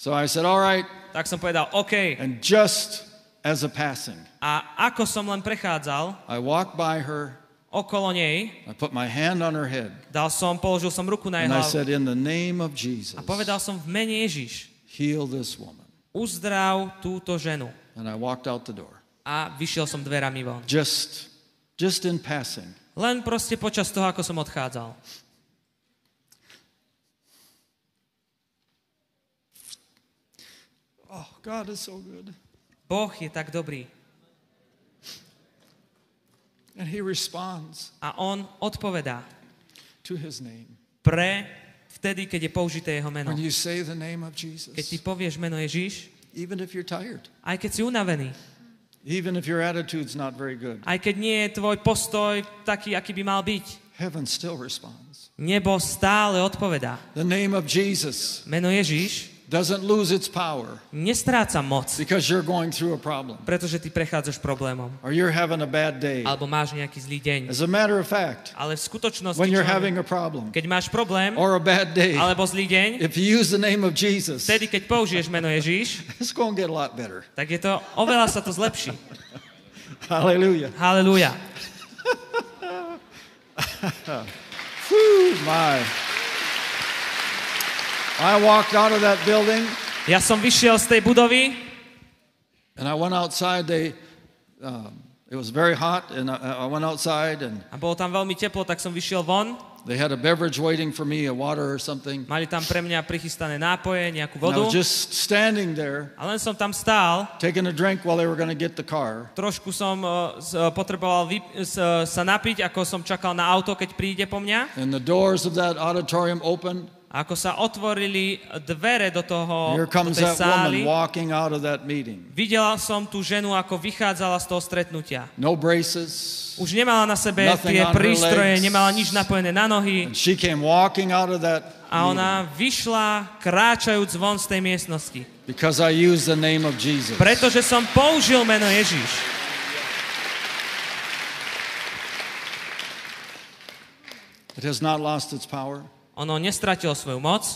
So I said, All right. Tak som povedal, OK. And just as a passing, A ako som len prechádzal I walked by her, okolo nej, I put my hand on her head, dal som, položil som ruku na jej and I hlavu said, In the name of Jesus, a povedal som v mene Ježiš, heal this woman. uzdrav túto ženu. And I walked out the door. A vyšiel som dverami von. Just, just in passing. Len proste počas toho, ako som odchádzal. Oh, God is so good. Boh je tak dobrý. And He responds A On odpovedá to His name. pre vtedy, keď je použité Jeho meno. When you say the name of Keď ty Jesus, povieš meno Ježiš, even if you're tired, aj keď si unavený, even if your attitude's not very good, aj keď nie je tvoj postoj taký, aký by mal byť, heaven still responds. nebo stále odpovedá. The name of Jesus. Meno Ježiš doesn't lose its power nestráca moc, because you're going through a problem pretože ty prechádzaš problémom. or you're having a bad day. Alebo máš nejaký zlý deň. As a matter of fact, Ale v skutočnosti, when you're having a problem keď máš problém or a bad day, alebo zlý deň, if you use the name of Jesus, vtedy, keď použiješ meno Ježiš, (laughs) it's going to get a lot better. tak je to, oveľa sa to zlepší. (laughs) Hallelujah. Halelúja. (laughs) Whew, my. I walked out of that building Ja som vyšiel z tej budovy and I went outside. They, um, it was very hot, and I, I went outside and a bolo tam veľmi teplo, tak som vyšiel von They had a beverage waiting for me, a water or something. Mali tam pre mňa prichystané nápoje, nejakú And I vodu. was just standing there, A len som tam stál, taking a drink while they were going to get the car. trošku som uh, potreboval vyp- sa napiť, ako som čakal na auto, keď príde po mňa. And the doors of that auditorium opened. Ako sa otvorili dvere do toho, Here do comes tej that sály, woman walking out of that meeting. videla som tú ženu, ako vychádzala z toho stretnutia. No braces. Už nemala na sebe Nothing tie on her prístroje, legs. nemala nič napojené na nohy. And she came walking out of that A ona vyšla kráčajúc von z tej miestnosti. because I used the name of Jesus. Pretože som použil meno Ježiš. It has not lost its power. Ono nestratilo svoju moc.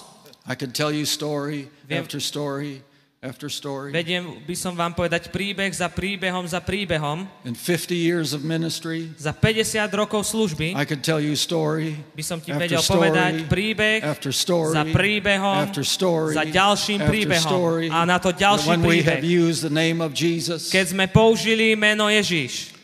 I could tell you story Viem- after story after story. Vediem, by som vám povedať príbeh za príbehom za príbehom. In 50 years of ministry, Za 50 rokov služby I could tell you story by som ti vedel story povedať príbeh after story za príbehom, after story za ďalším after príbehom story. a na to ďalší príbeh. have used the name of Jesus. Keď sme použili meno Ježiš,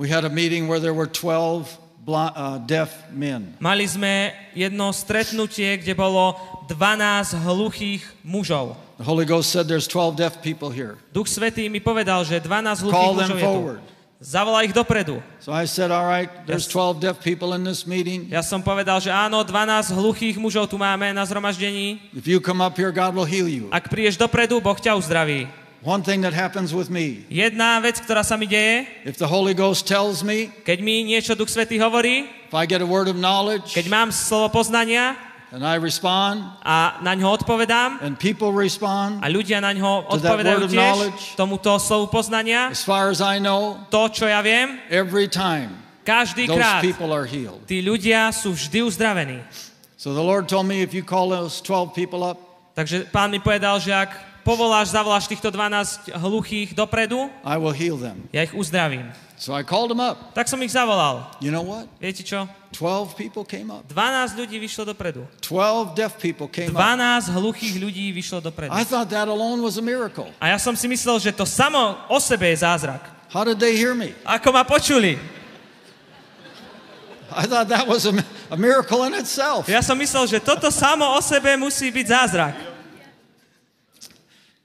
We had a meeting where there were 12 uh, deaf men. mali sme jedno stretnutie, kde bolo 12 hluchých mužov. The Holy Ghost said there's 12 deaf people here. Duch Svetý mi povedal, že 12 hluchých Call mužov je tu. forward. Zavolaj ich dopredu. So I said, all right, there's Yes. 12 deaf people in this meeting. Ja som povedal, že áno, 12 hluchých mužov tu máme na zhromaždení. If you come up here, God will heal you. Ak prídeš dopredu, Boh ťa uzdraví. One thing that happens with me, Jedna vec, ktorá sa mi deje, if the Holy Ghost tells me, keď mi niečo Duch Svetý hovorí, if I get a word of knowledge keď mám slovo poznania and I respond a na ňo odpovedám and people respond, a ľudia na ňo odpovedajú tiež tomuto slovu poznania, as far as I know, to, čo ja viem, every time každý those krát people are healed. tí ľudia sú vždy uzdravení. So the Lord told me if you call those 12 people up, Takže pán mi povedal, že ak povoláš, zavoláš týchto 12 hluchých dopredu, I will heal them. ja ich uzdravím. So I called them up. Tak som ich zavolal. You know what? Viete čo? 12 people came up. 12 ľudí vyšlo dopredu. 12 deaf people came up. 12 hluchých ľudí vyšlo dopredu. I thought that alone was a miracle. A ja som si myslel, že to samo o sebe je zázrak. How did they hear me? Ako ma počuli? I thought that was a, a miracle in itself. Ja som myslel, že toto samo o sebe musí byť zázrak.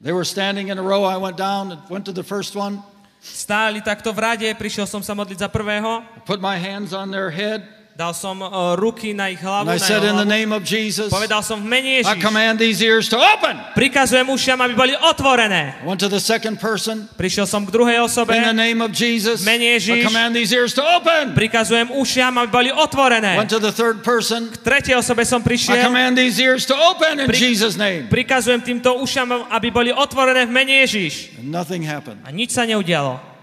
They were standing in a row. I went down and went to the first one, Stáli takto v rade, prišiel som sa modliť za prvého, put my hands on their head, dal som uh, ruky na ich hlavu, and I said, In the name of Jesus, Povedal som v mene I Ježiš. command these ears to open. Prikazujem ušiam, aby boli otvorené. I went to the second person. Prišiel som k druhej osobe. In the name of Jesus, Mene I Ježiš. command these ears to open. Prikazujem ušiam, aby boli otvorené. Went to the third person. K tretej osobe som I prišiel. command these ears to open in Pri- Jesus' name. Prikazujem týmto ušiam, aby boli otvorené v mene Ježiš. And nothing happened. A nič sa neudialo.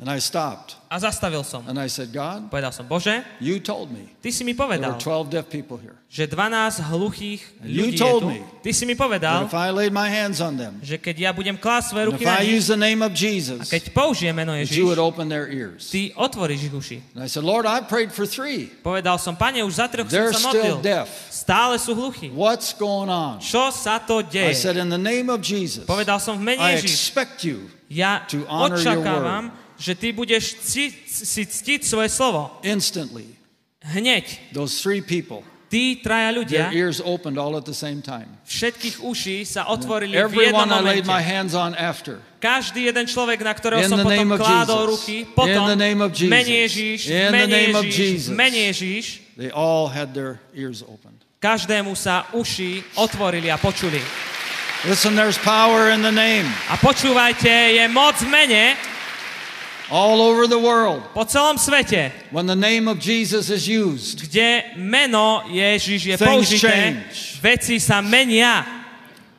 And I stopped. A zastavil som. And I said, God, Povedal som, Bože, you told me ty si mi there povedal, were 12 deaf people here. že 12 hluchých You ľudí je told tu. me Ty si mi That povedal, if I laid my hands on them, že keď ja budem klásť svoje ruky na I nich, the name of a Jesus, keď použijem meno that you would Ježiš, open their ears. ty otvoríš ich uši. And I said, Lord, I prayed for three. Povedal som, pane, už za troch som They're sa still modlil. deaf. Stále sú hluchí. What's going on? Čo sa to I deje? said, in the name of Jesus, Povedal som v mene I Ježiš. expect you Ja očakávam, že ty budeš cti, si ctiť svoje slovo. instantly. Hneď. Those three people, Tí traja ľudia, their ears opened all at the same time. všetkých uší sa otvorili v jednom Everyone I laid my momente. hands on after. Každý jeden človek, na ktorého som potom kládol ruky, potom mene the mene v mene Ježiš, They all had their ears opened. každému sa uši otvorili a počuli. Listen, there's power in the name. A počúvajte, je moc v mene All over the world, po celom svete, when the name of Jesus is used, kde meno Ježiš je použité, change. veci sa menia,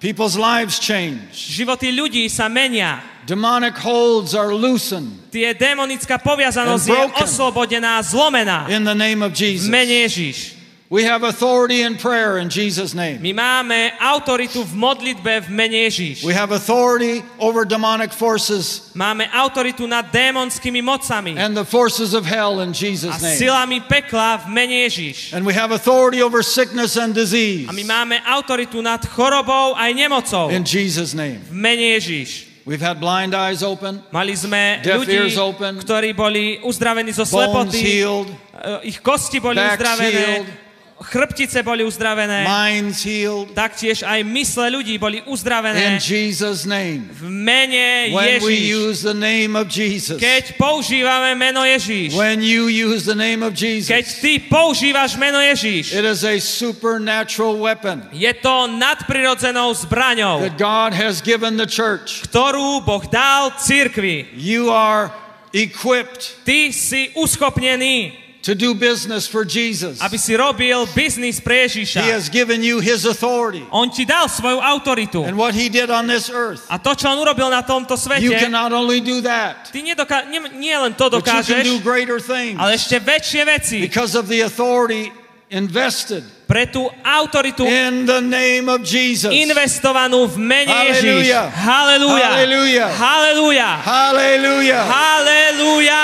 people's lives change. životy ľudí sa menia. Demonic holds are loosened Tie demonická poviazanosť je oslobodená, zlomená in the name of v Jesus. mene Ježiš. We have authority in prayer in Jesus' name. My máme autoritu v modlitbe v mene Ježiš. We have authority over demonic forces Máme autoritu nad démonskými mocami and the forces of hell in a Jesus' name. silami pekla v mene Ježiš. And we have authority over sickness and disease A my máme autoritu nad chorobou aj nemocou in Jesus' name. v mene Ježiš. We've had blind eyes open, Mali sme Deaf ľudí, ears open. ktorí boli uzdravení zo bones slepoty, healed, eh, ich kosti boli uzdravené, healed. Chrbtice boli uzdravené, minds healed. taktiež aj mysle ľudí boli In uzdravené Jesus' name. v mene When we Ježíš. use the name of Jesus, Keď používame meno Ježíš, when you use the name of keď Jesus, ty používaš meno Ježíš, it is a supernatural weapon je to nadprirodzenou zbraňou, that God has given the church. ktorú Boh dal cirkvi. You are equipped Ty si uschopnený, to do business for Jesus. aby si robil biznis pre He Ježíša. has given you his authority. On ti dal svoju autoritu. And what he did on this earth, A to, čo on urobil na tomto you svete, can not only do that, ty nedoká- nie, nie len to but you can do dokážeš, greater things ale ešte väčšie veci because of the authority invested pre tú autoritu in the name of Jesus. investovanú v mene Ježíš. Hallelujah. Halelúja. Hallelujah. Halelúja. Hallelujah. Halelúja.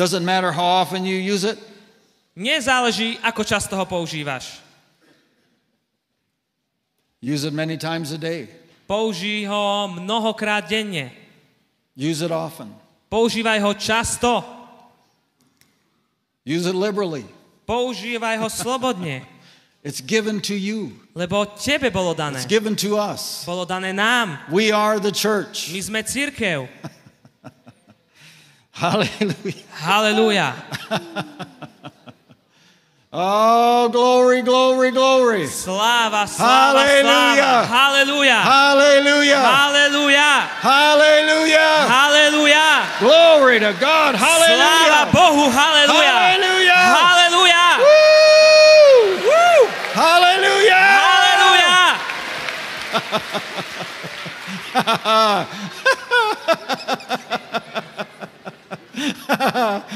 Doesn't matter how often you use it, Nezáleží, ako často ho používaš. use it many times a day. Použij ho mnohokrát denne. Use it often. Používaj ho často. Use it liberally. Používaj ho slobodne. (laughs) It's given to you. Lebo tebe bolo dané. It's given to us. Bolo dané nám. We are the church. My sme církev. (laughs) Hallelujah. (laughs) Halelúja. (laughs) Oh, glory, glory, glory. Sláva, sláva, Halelúja. sláva. Halelúja. Hallelujah. Halelúja. Hallelujah. Halelúja. Glory to God. Sláva Hallelujah. Bohu. Halelúja. Hallelujah. Halelúja. Woo! Hallelujah. Halelúja. (laughs) (laughs)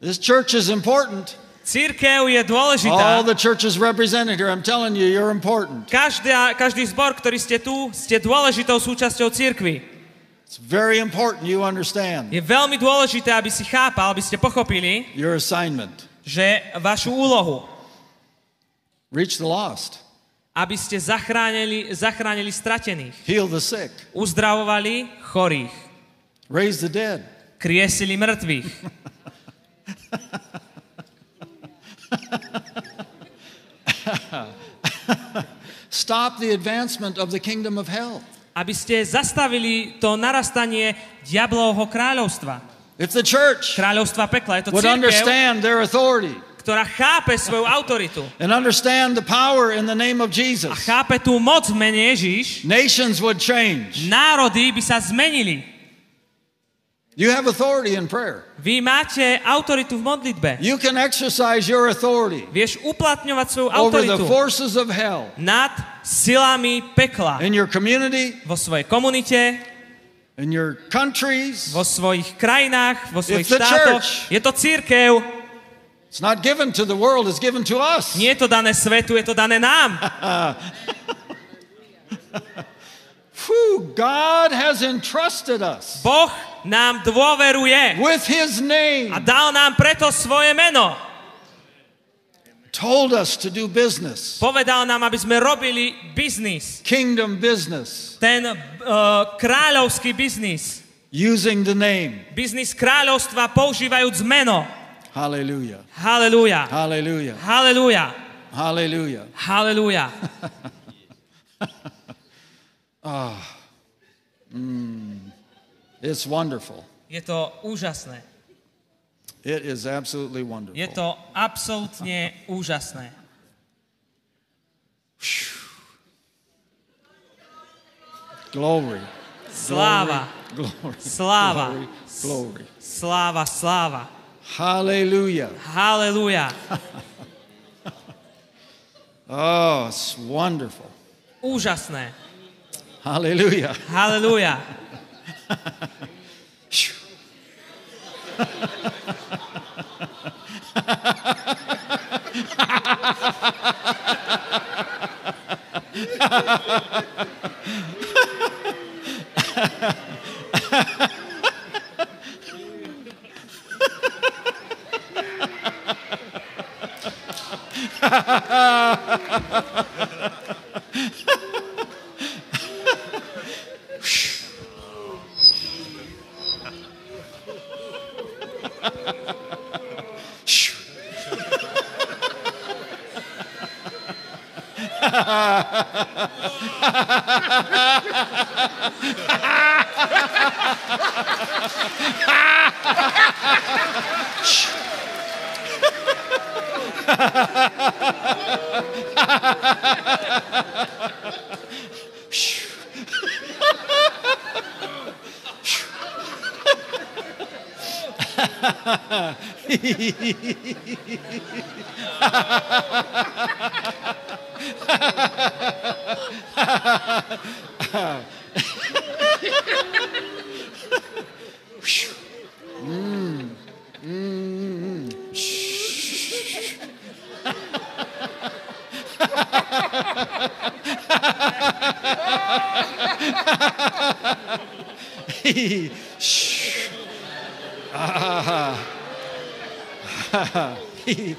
This church is important. Církev je All dôležitá. the churches represented here, I'm telling you, you're important. Každá, každý zbor, ktorý ste tu, ste dôležitou súčasťou církvy. It's very important you understand Je veľmi dôležité, aby si chápal, aby ste pochopili, your assignment. že vašu úlohu, Reach the lost, aby ste zachránili, zachránili stratených, heal the sick, uzdravovali chorých, raise the dead. kriesili mŕtvych, Stop the advancement of the kingdom of hell. aby ste zastavili to narastanie diablovho kráľovstva. If the church Kráľovstva pekla. Je to would understand their authority ktorá chápe svoju autoritu and understand the power in the name of a Jesus, chápe tú moc v mene Ježíš, nations would change. národy by sa zmenili. You have authority in prayer. Vy máte autoritu v modlitbe. You can exercise your authority Vieš uplatňovať svoju over the autoritu forces of hell nad silami pekla in your community, vo svojej komunite, in your countries. vo svojich krajinách, vo svojich štátoch. Je to církev. It's not given to the world, it's given to us. Nie je to dané svetu, je to dané nám. (laughs) Whew, God has entrusted us Boh nám dôveruje with His a name, dal nám preto svoje meno. told us to do business, Povedal nám, aby sme robili biznis. kingdom business, Ten uh, kráľovský biznis. using the name. Biznis kráľovstva používajúc meno. Hallelujah. Hallelujah. Hallelujah. Hallelujah. Hallelujah. Halelúja. (laughs) Ah, mm. It's wonderful. Je to úžasné. It is absolutely Je wonderful. to absolútne úžasné. Glory. Sláva, Glory. sláva, Glory. Glory. sláva, sláva. Hallelujah. Hallelujah. (laughs) oh, it's wonderful. Úžasné. Hallelujah. Hallelujah. (laughs) (laughs) mm. Mm. (laughs) (laughs) Halelúja.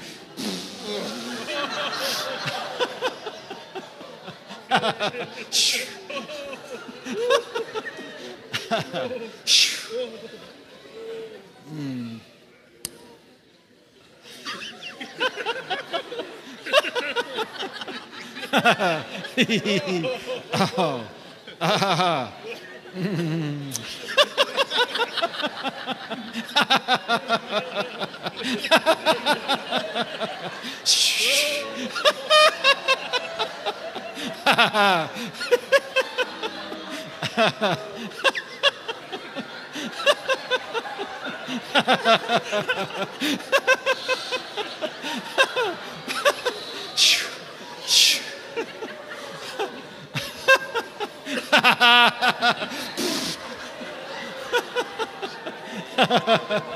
Ha ha ha.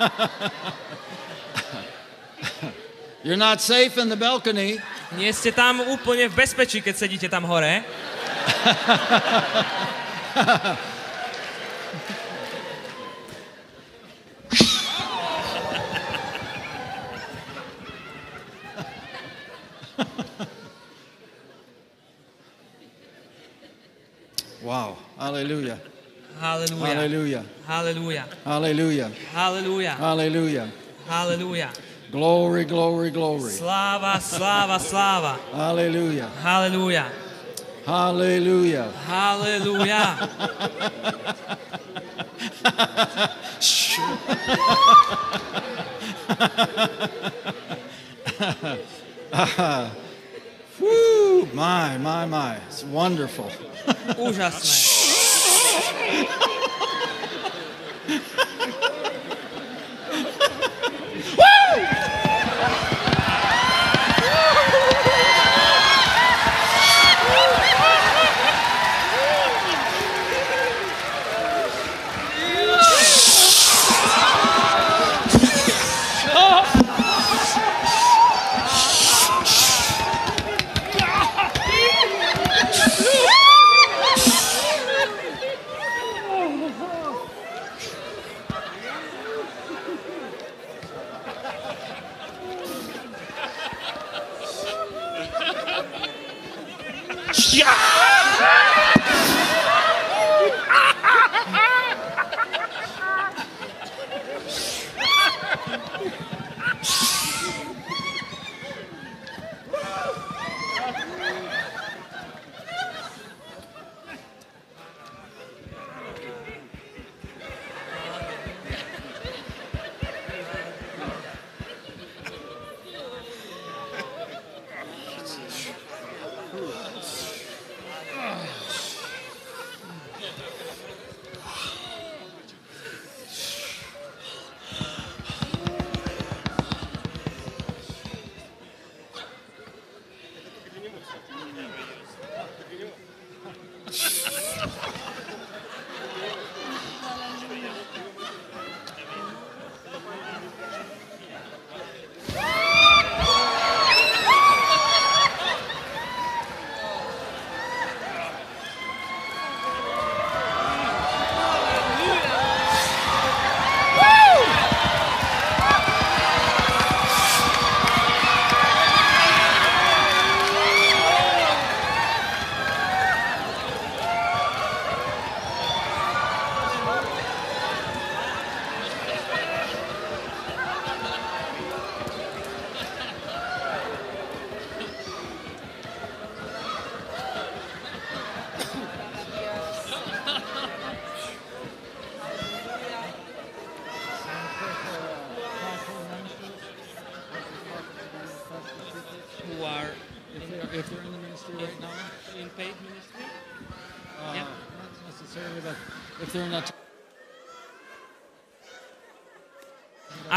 (laughs) You're not safe in the balcony. Nie ste tam úplne v bezpečí, keď sedíte tam hore. Wow. Hallelujah. Halelúja. Hallelujah. Halelúja. Hallelujah. Halelúja. Hallelujah. Halelúja. Glory, glory, glory. Sláva, sláva, sláva. Hallelujah. Halelúja. Hallelujah. Halelúja. (laughs) Woo! My, my, my. It's wonderful. Úžasné. (laughs)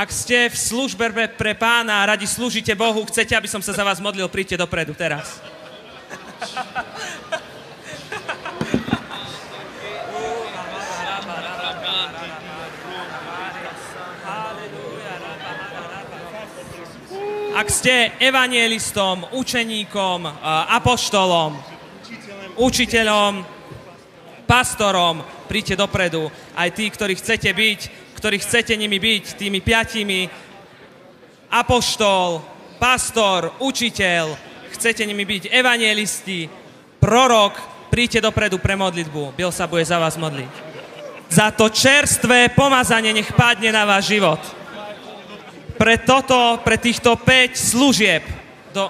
Ak ste v službe pre, pána a radi slúžite Bohu, chcete, aby som sa za vás modlil, príďte dopredu teraz. Ak ste evanielistom, učeníkom, a, apoštolom, učiteľom, pastorom, príďte dopredu. Aj tí, ktorí chcete byť, ktorí chcete nimi byť, tými piatimi, apoštol, pastor, učiteľ, chcete nimi byť evangelisti, prorok, príďte dopredu pre modlitbu. Bill sa bude za vás modliť. Za to čerstvé pomazanie nech padne na váš život. Pre toto, pre týchto 5 služieb, do,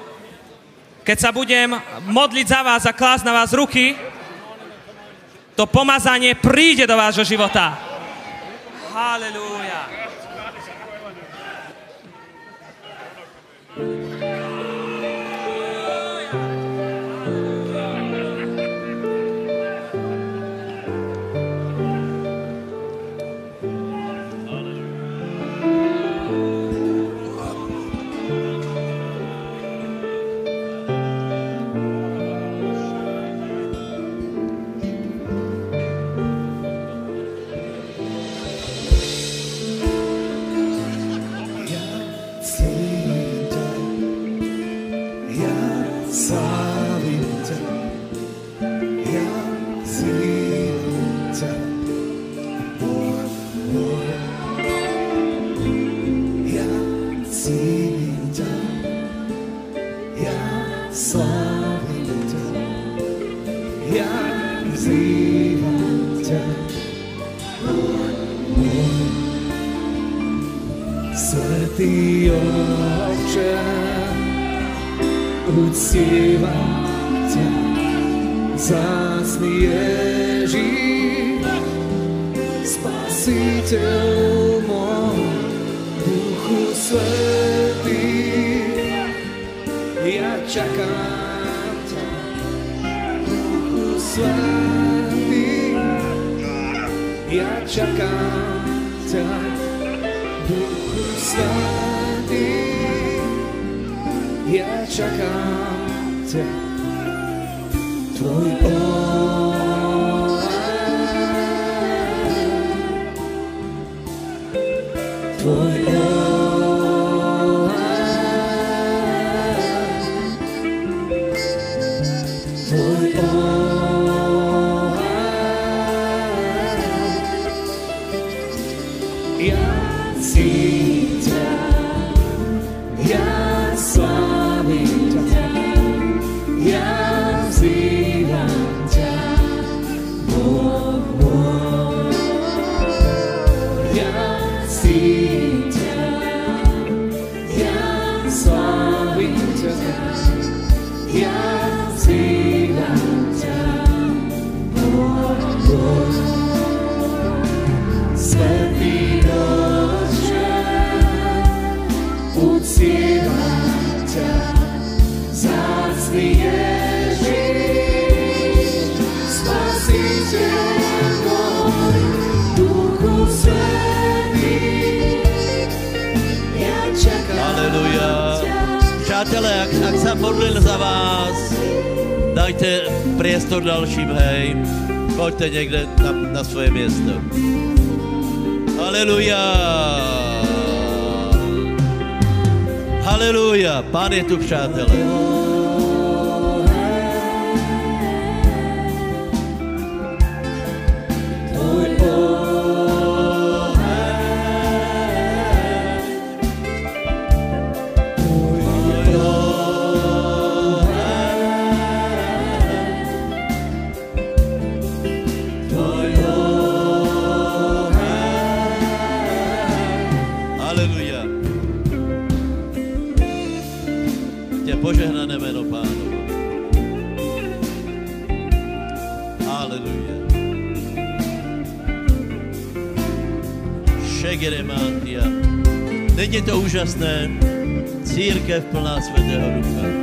keď sa budem modliť za vás a klásť na vás ruky, to pomazanie príde do vášho života. Halelúja. Poďte niekde na, na svoje miesto. Aleluja. Aleluja. Pán je tu, přátelé. Není to úžasné? Církev plná svatého ducha.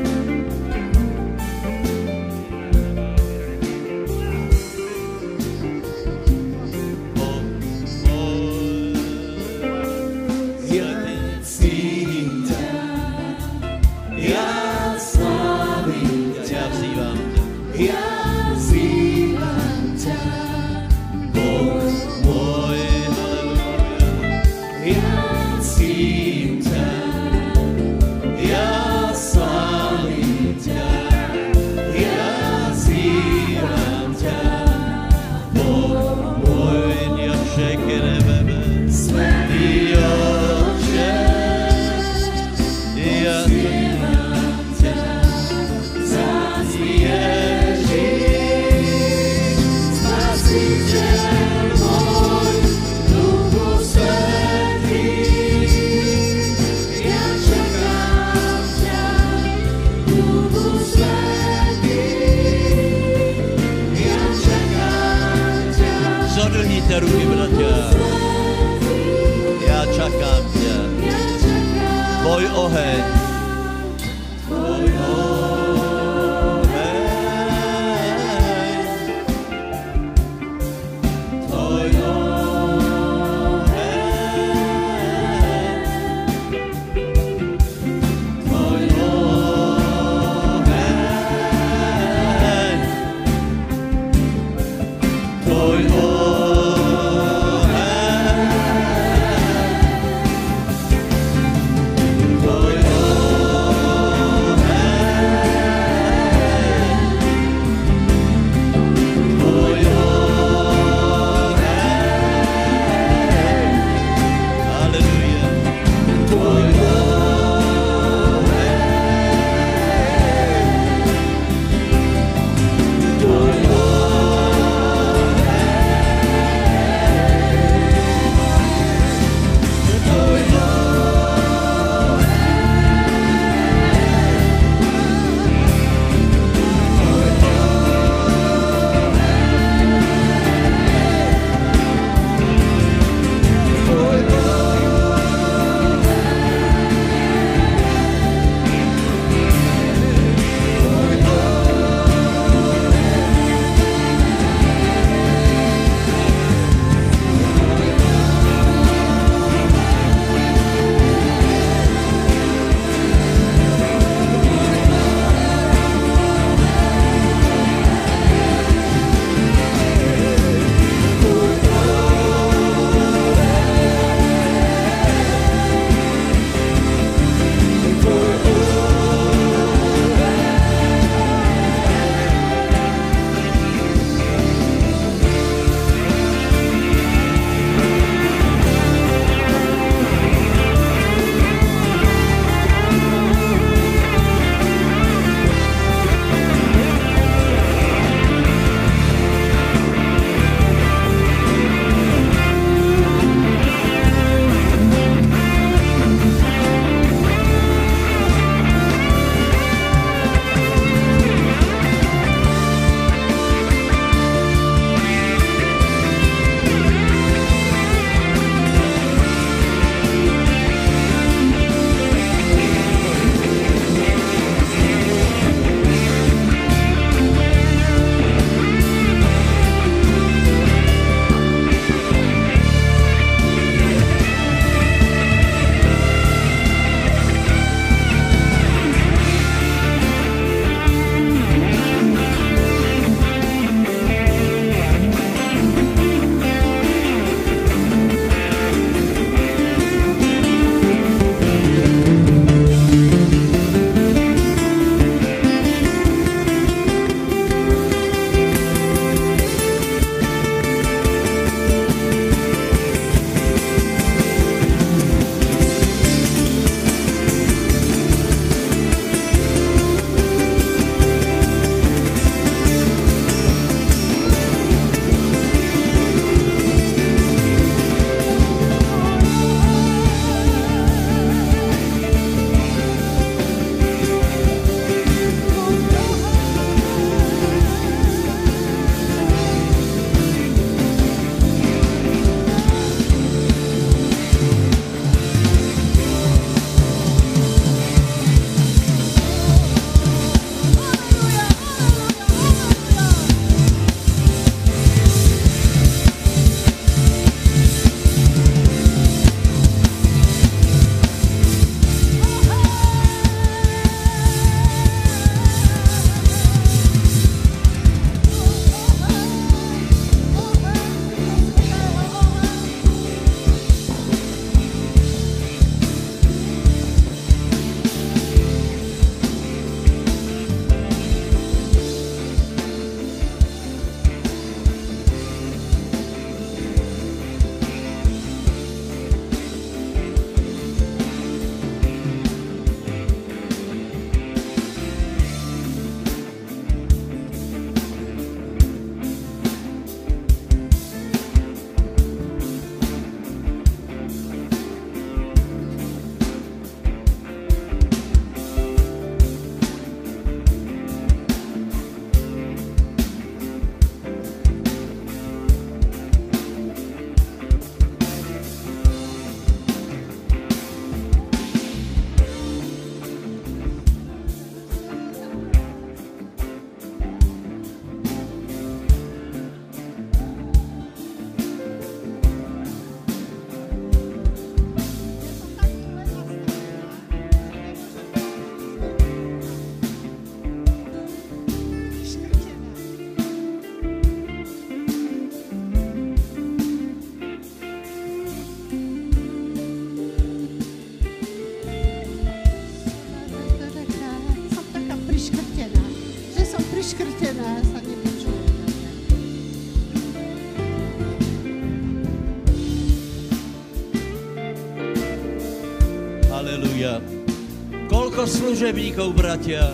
Služebníkov, bratia,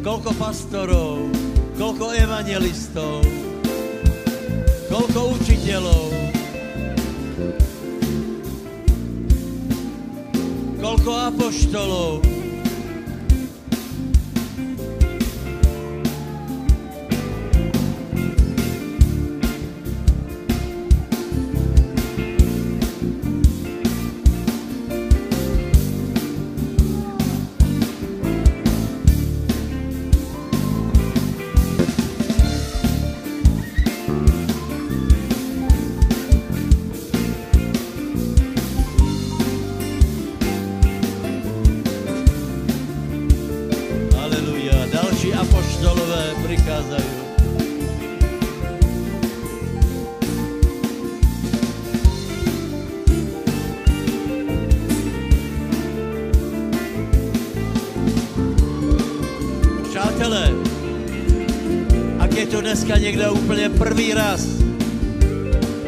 koľko pastorov, koľko evangelistov, koľko učiteľov, koľko apoštolov, Přátelé, ak je to dneska někdo úplně první raz,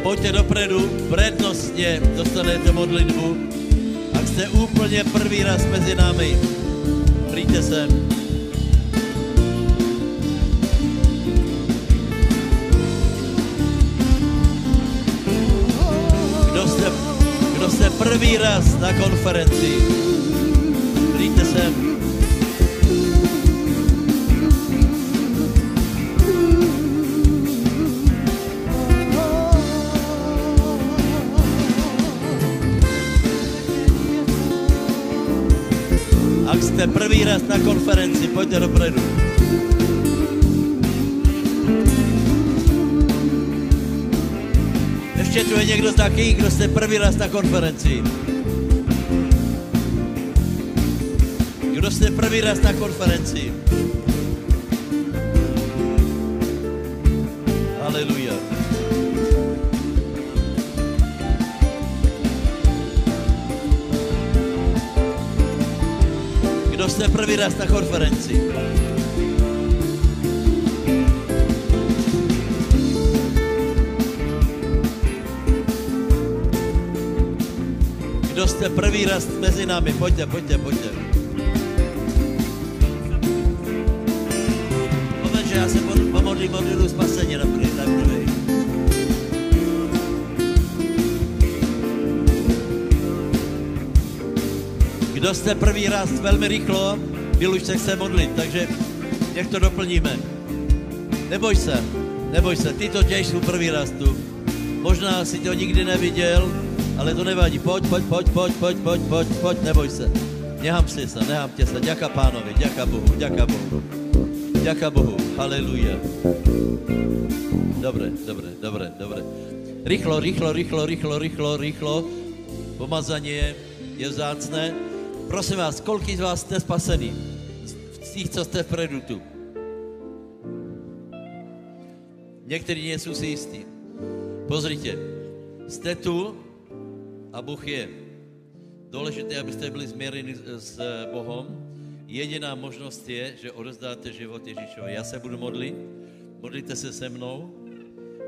pojďte dopredu, prednostně dostanete modlitbu. Ak jste úplně první raz mezi námi, Přijďte sem. Kdo jste, kdo jste první raz na konferenci, přijďte sem. Ak jste první raz na konferenci, pojďte dopredu. Ještě tu je někdo taky, kdo jste první raz na konferenci. Kdo jste první raz na konferenci? Jste první raz na konferenci? Kdo jste první raz mezi námi? Pojďte, pojďte, pojďte. Povedz, že se pod- pomodlím spasení Kdo jste první raz velmi rychlo, Bill už se modlit, takže nech to doplníme. Neboj se, neboj se, ty to těž jsou první raz tu. Možná si to nikdy neviděl, ale to nevadí. Pojď, pojď, pojď, pojď, pojď, pojď, pojď, pojď, neboj se. Nehám si se, nehám tě se. Ďaká pánovi, ďaká Bohu, ďaká Bohu. Ďaká Bohu, haleluja. Dobre, dobre, dobre, dobre. Rýchlo, rýchlo, rýchlo, rýchlo, rýchlo, rýchlo. Pomazanie je vzácné. Prosím vás, koľký z vás jste spasení? Z tých, co jste vpredu tu. Někteří nejsou si jistí. Pozrite, jste tu a Bůh je. Důležité, abyste byli změreni s Bohom. Jediná možnost je, že odezdáte život Ježíšovi. Já se budu modlit, modlíte se se mnou,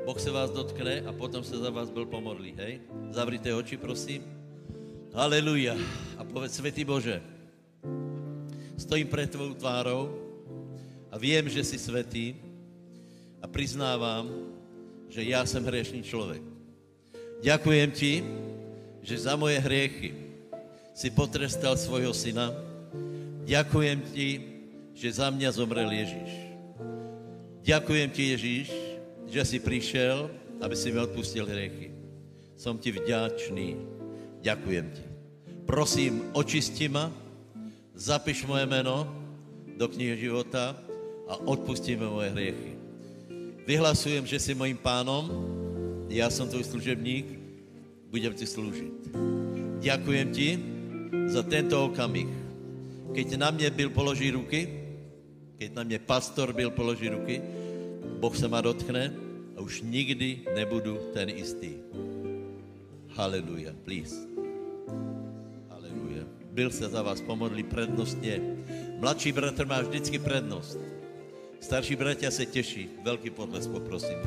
Boh se vás dotkne a potom se za vás byl pomodlí, hej? Zavrite oči, prosím. Haleluja. A povedz, Svetý Bože, stojím před tvou tvárou a vím, že jsi svetý a přiznávám, že já jsem hriešný člověk. Ďakujem ti, že za moje hriechy si potrestal svojho syna. Ďakujem ti, že za mě zomrel Ježíš. Ďakujem ti, Ježíš, že si přišel, aby si mi odpustil hriechy. Som ti vďačný. Ďakujem ti. Prosím, očisti ma, zapiš moje meno do knihy života a odpusti mi moje hriechy. Vyhlasujem, že si mojím pánom, já jsem tvůj služebník, budem ti slúžiť. Ďakujem ti za tento okamih. Keď na mě byl položí ruky, keď na mě pastor byl položí ruky, Boh se ma dotkne a už nikdy nebudu ten istý. Haleluja, please. Byl se za vás pomodlí prednostně. Mladší bratr má vždycky prednost. Starší bratia se těší. Velký potles poprosím.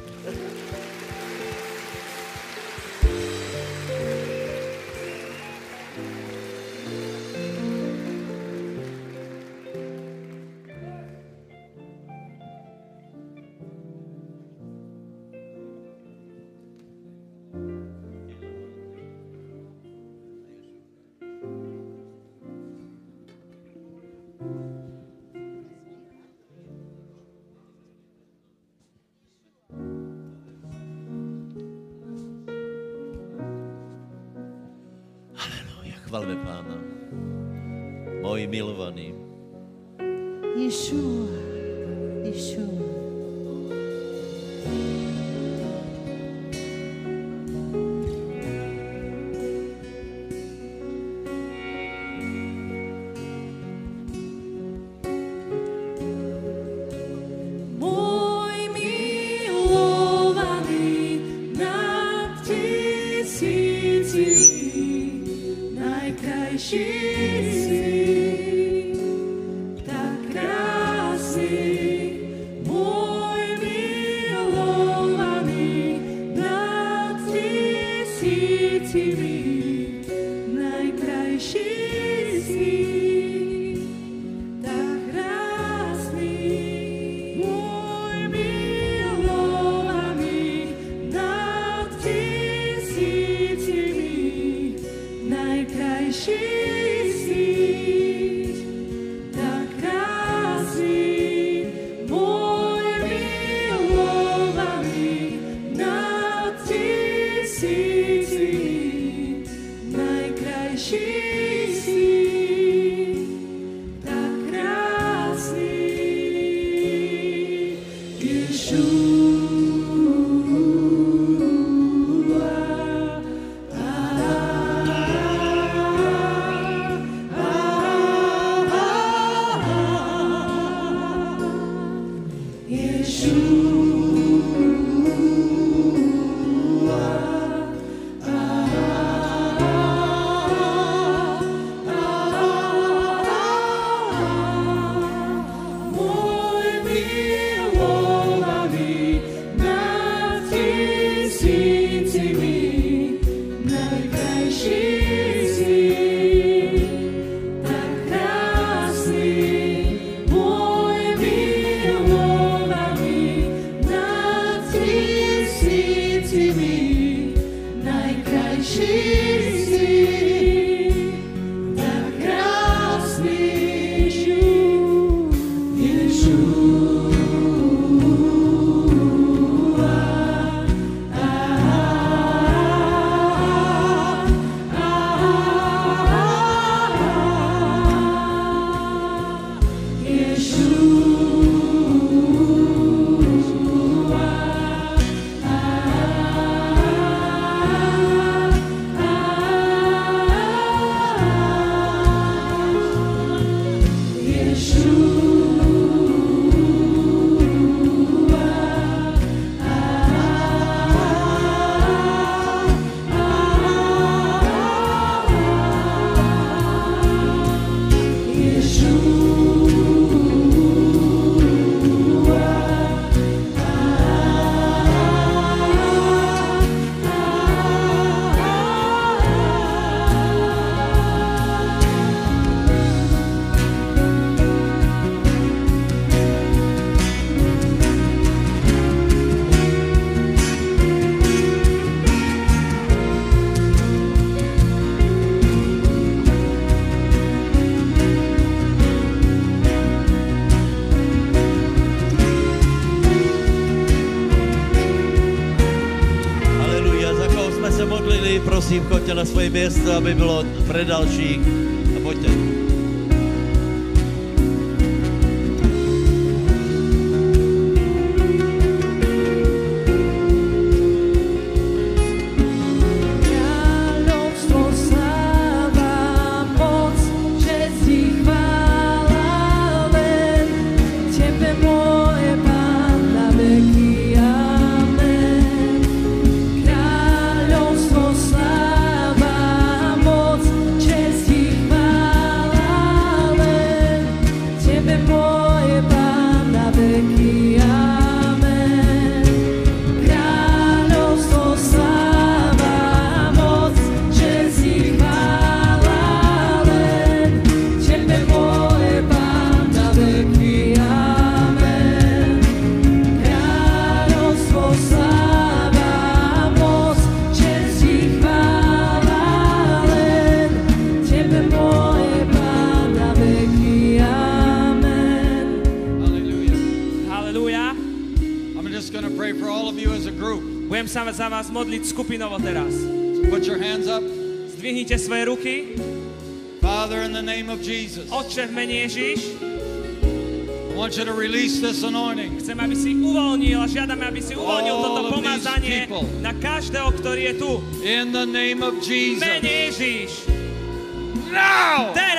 Svoje město, aby bylo pre dalších. Modliť skupinovo teraz. So put your hands up. Zdvihnite svoje ruky. Father, in the name of Jesus, Otče, v mene Ježiš, I want you to release this anointing. chcem, aby si uvoľnil a žiadame, aby si uvoľnil All toto pomazanie na každého, ktorý je tu. In the name of Jesus. mene Ježiš. Now! Teraz!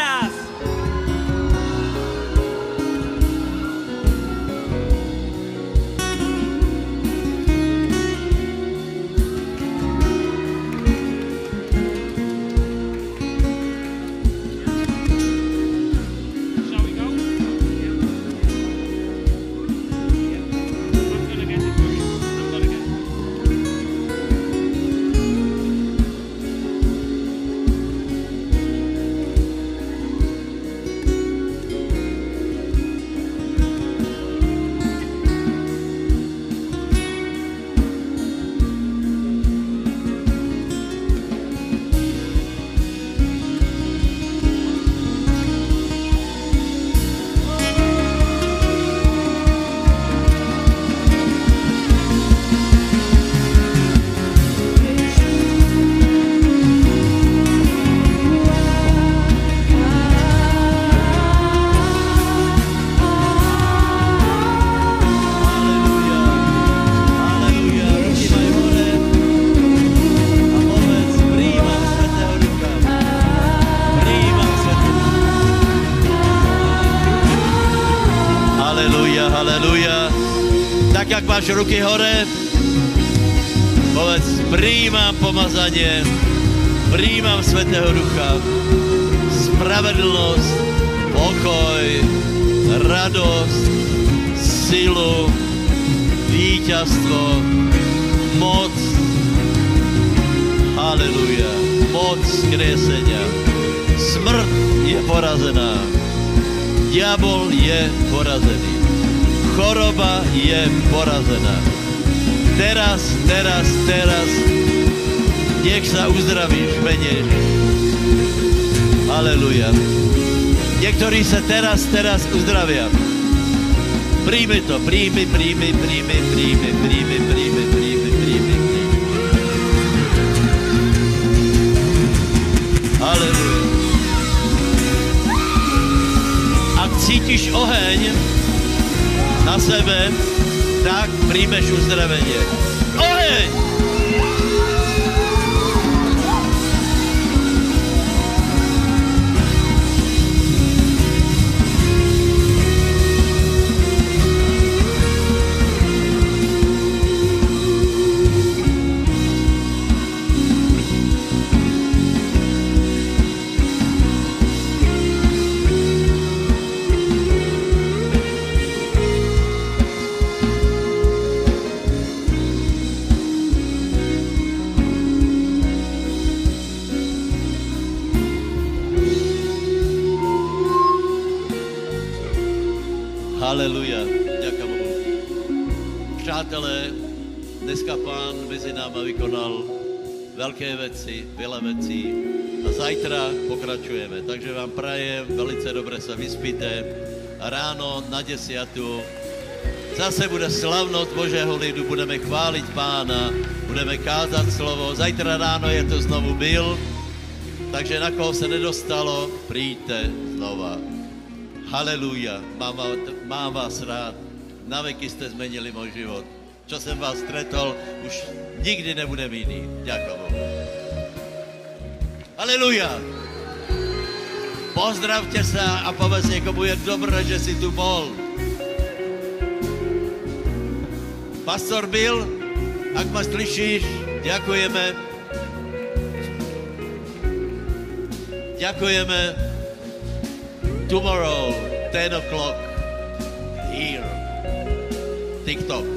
Máš ruky hore, povedz, príjmam pomazanie, príjmam Svetého Ducha, spravedlnosť, pokoj, radosť, silu, víťazstvo, moc, haleluja, moc skriesenia. Smrt je porazená, diabol je porazený, choroba je porazená. Teraz, teraz, teraz, nech sa uzdravíš, v mene Ježiš. Haleluja. Niektorí sa teraz, teraz uzdravia. Príjmi to, príjmi, príjmi, príjmi, príjmi, príjmi, príjmi, príjmi, príjmi. Aleluja. Ak cítiš oheň na sebe, tak príjmeš uzdravenie. Vykonal velké věci, veľa věcí a zajtra pokračujeme. Takže vám prajem, velice dobře se vyspíte a ráno na desiatu zase bude slavnost Božího lidu, budeme chválit pána, budeme kázat slovo. Zajtra ráno je to znovu byl, takže na koho se nedostalo, přijďte znova. Haleluja, mám, mám vás rád. Na veky jste zmenili můj život. Čo jsem vás stretol, už nikdy nebudem jiný. Ďakujem Bohu. Haleluja. Pozdravte se a povedz někomu, je dobré, že jsi tu bol. Pastor Bill, ak ma slyšíš, ďakujeme. Ďakujeme tomorrow, 10 o'clock, here. TikTok.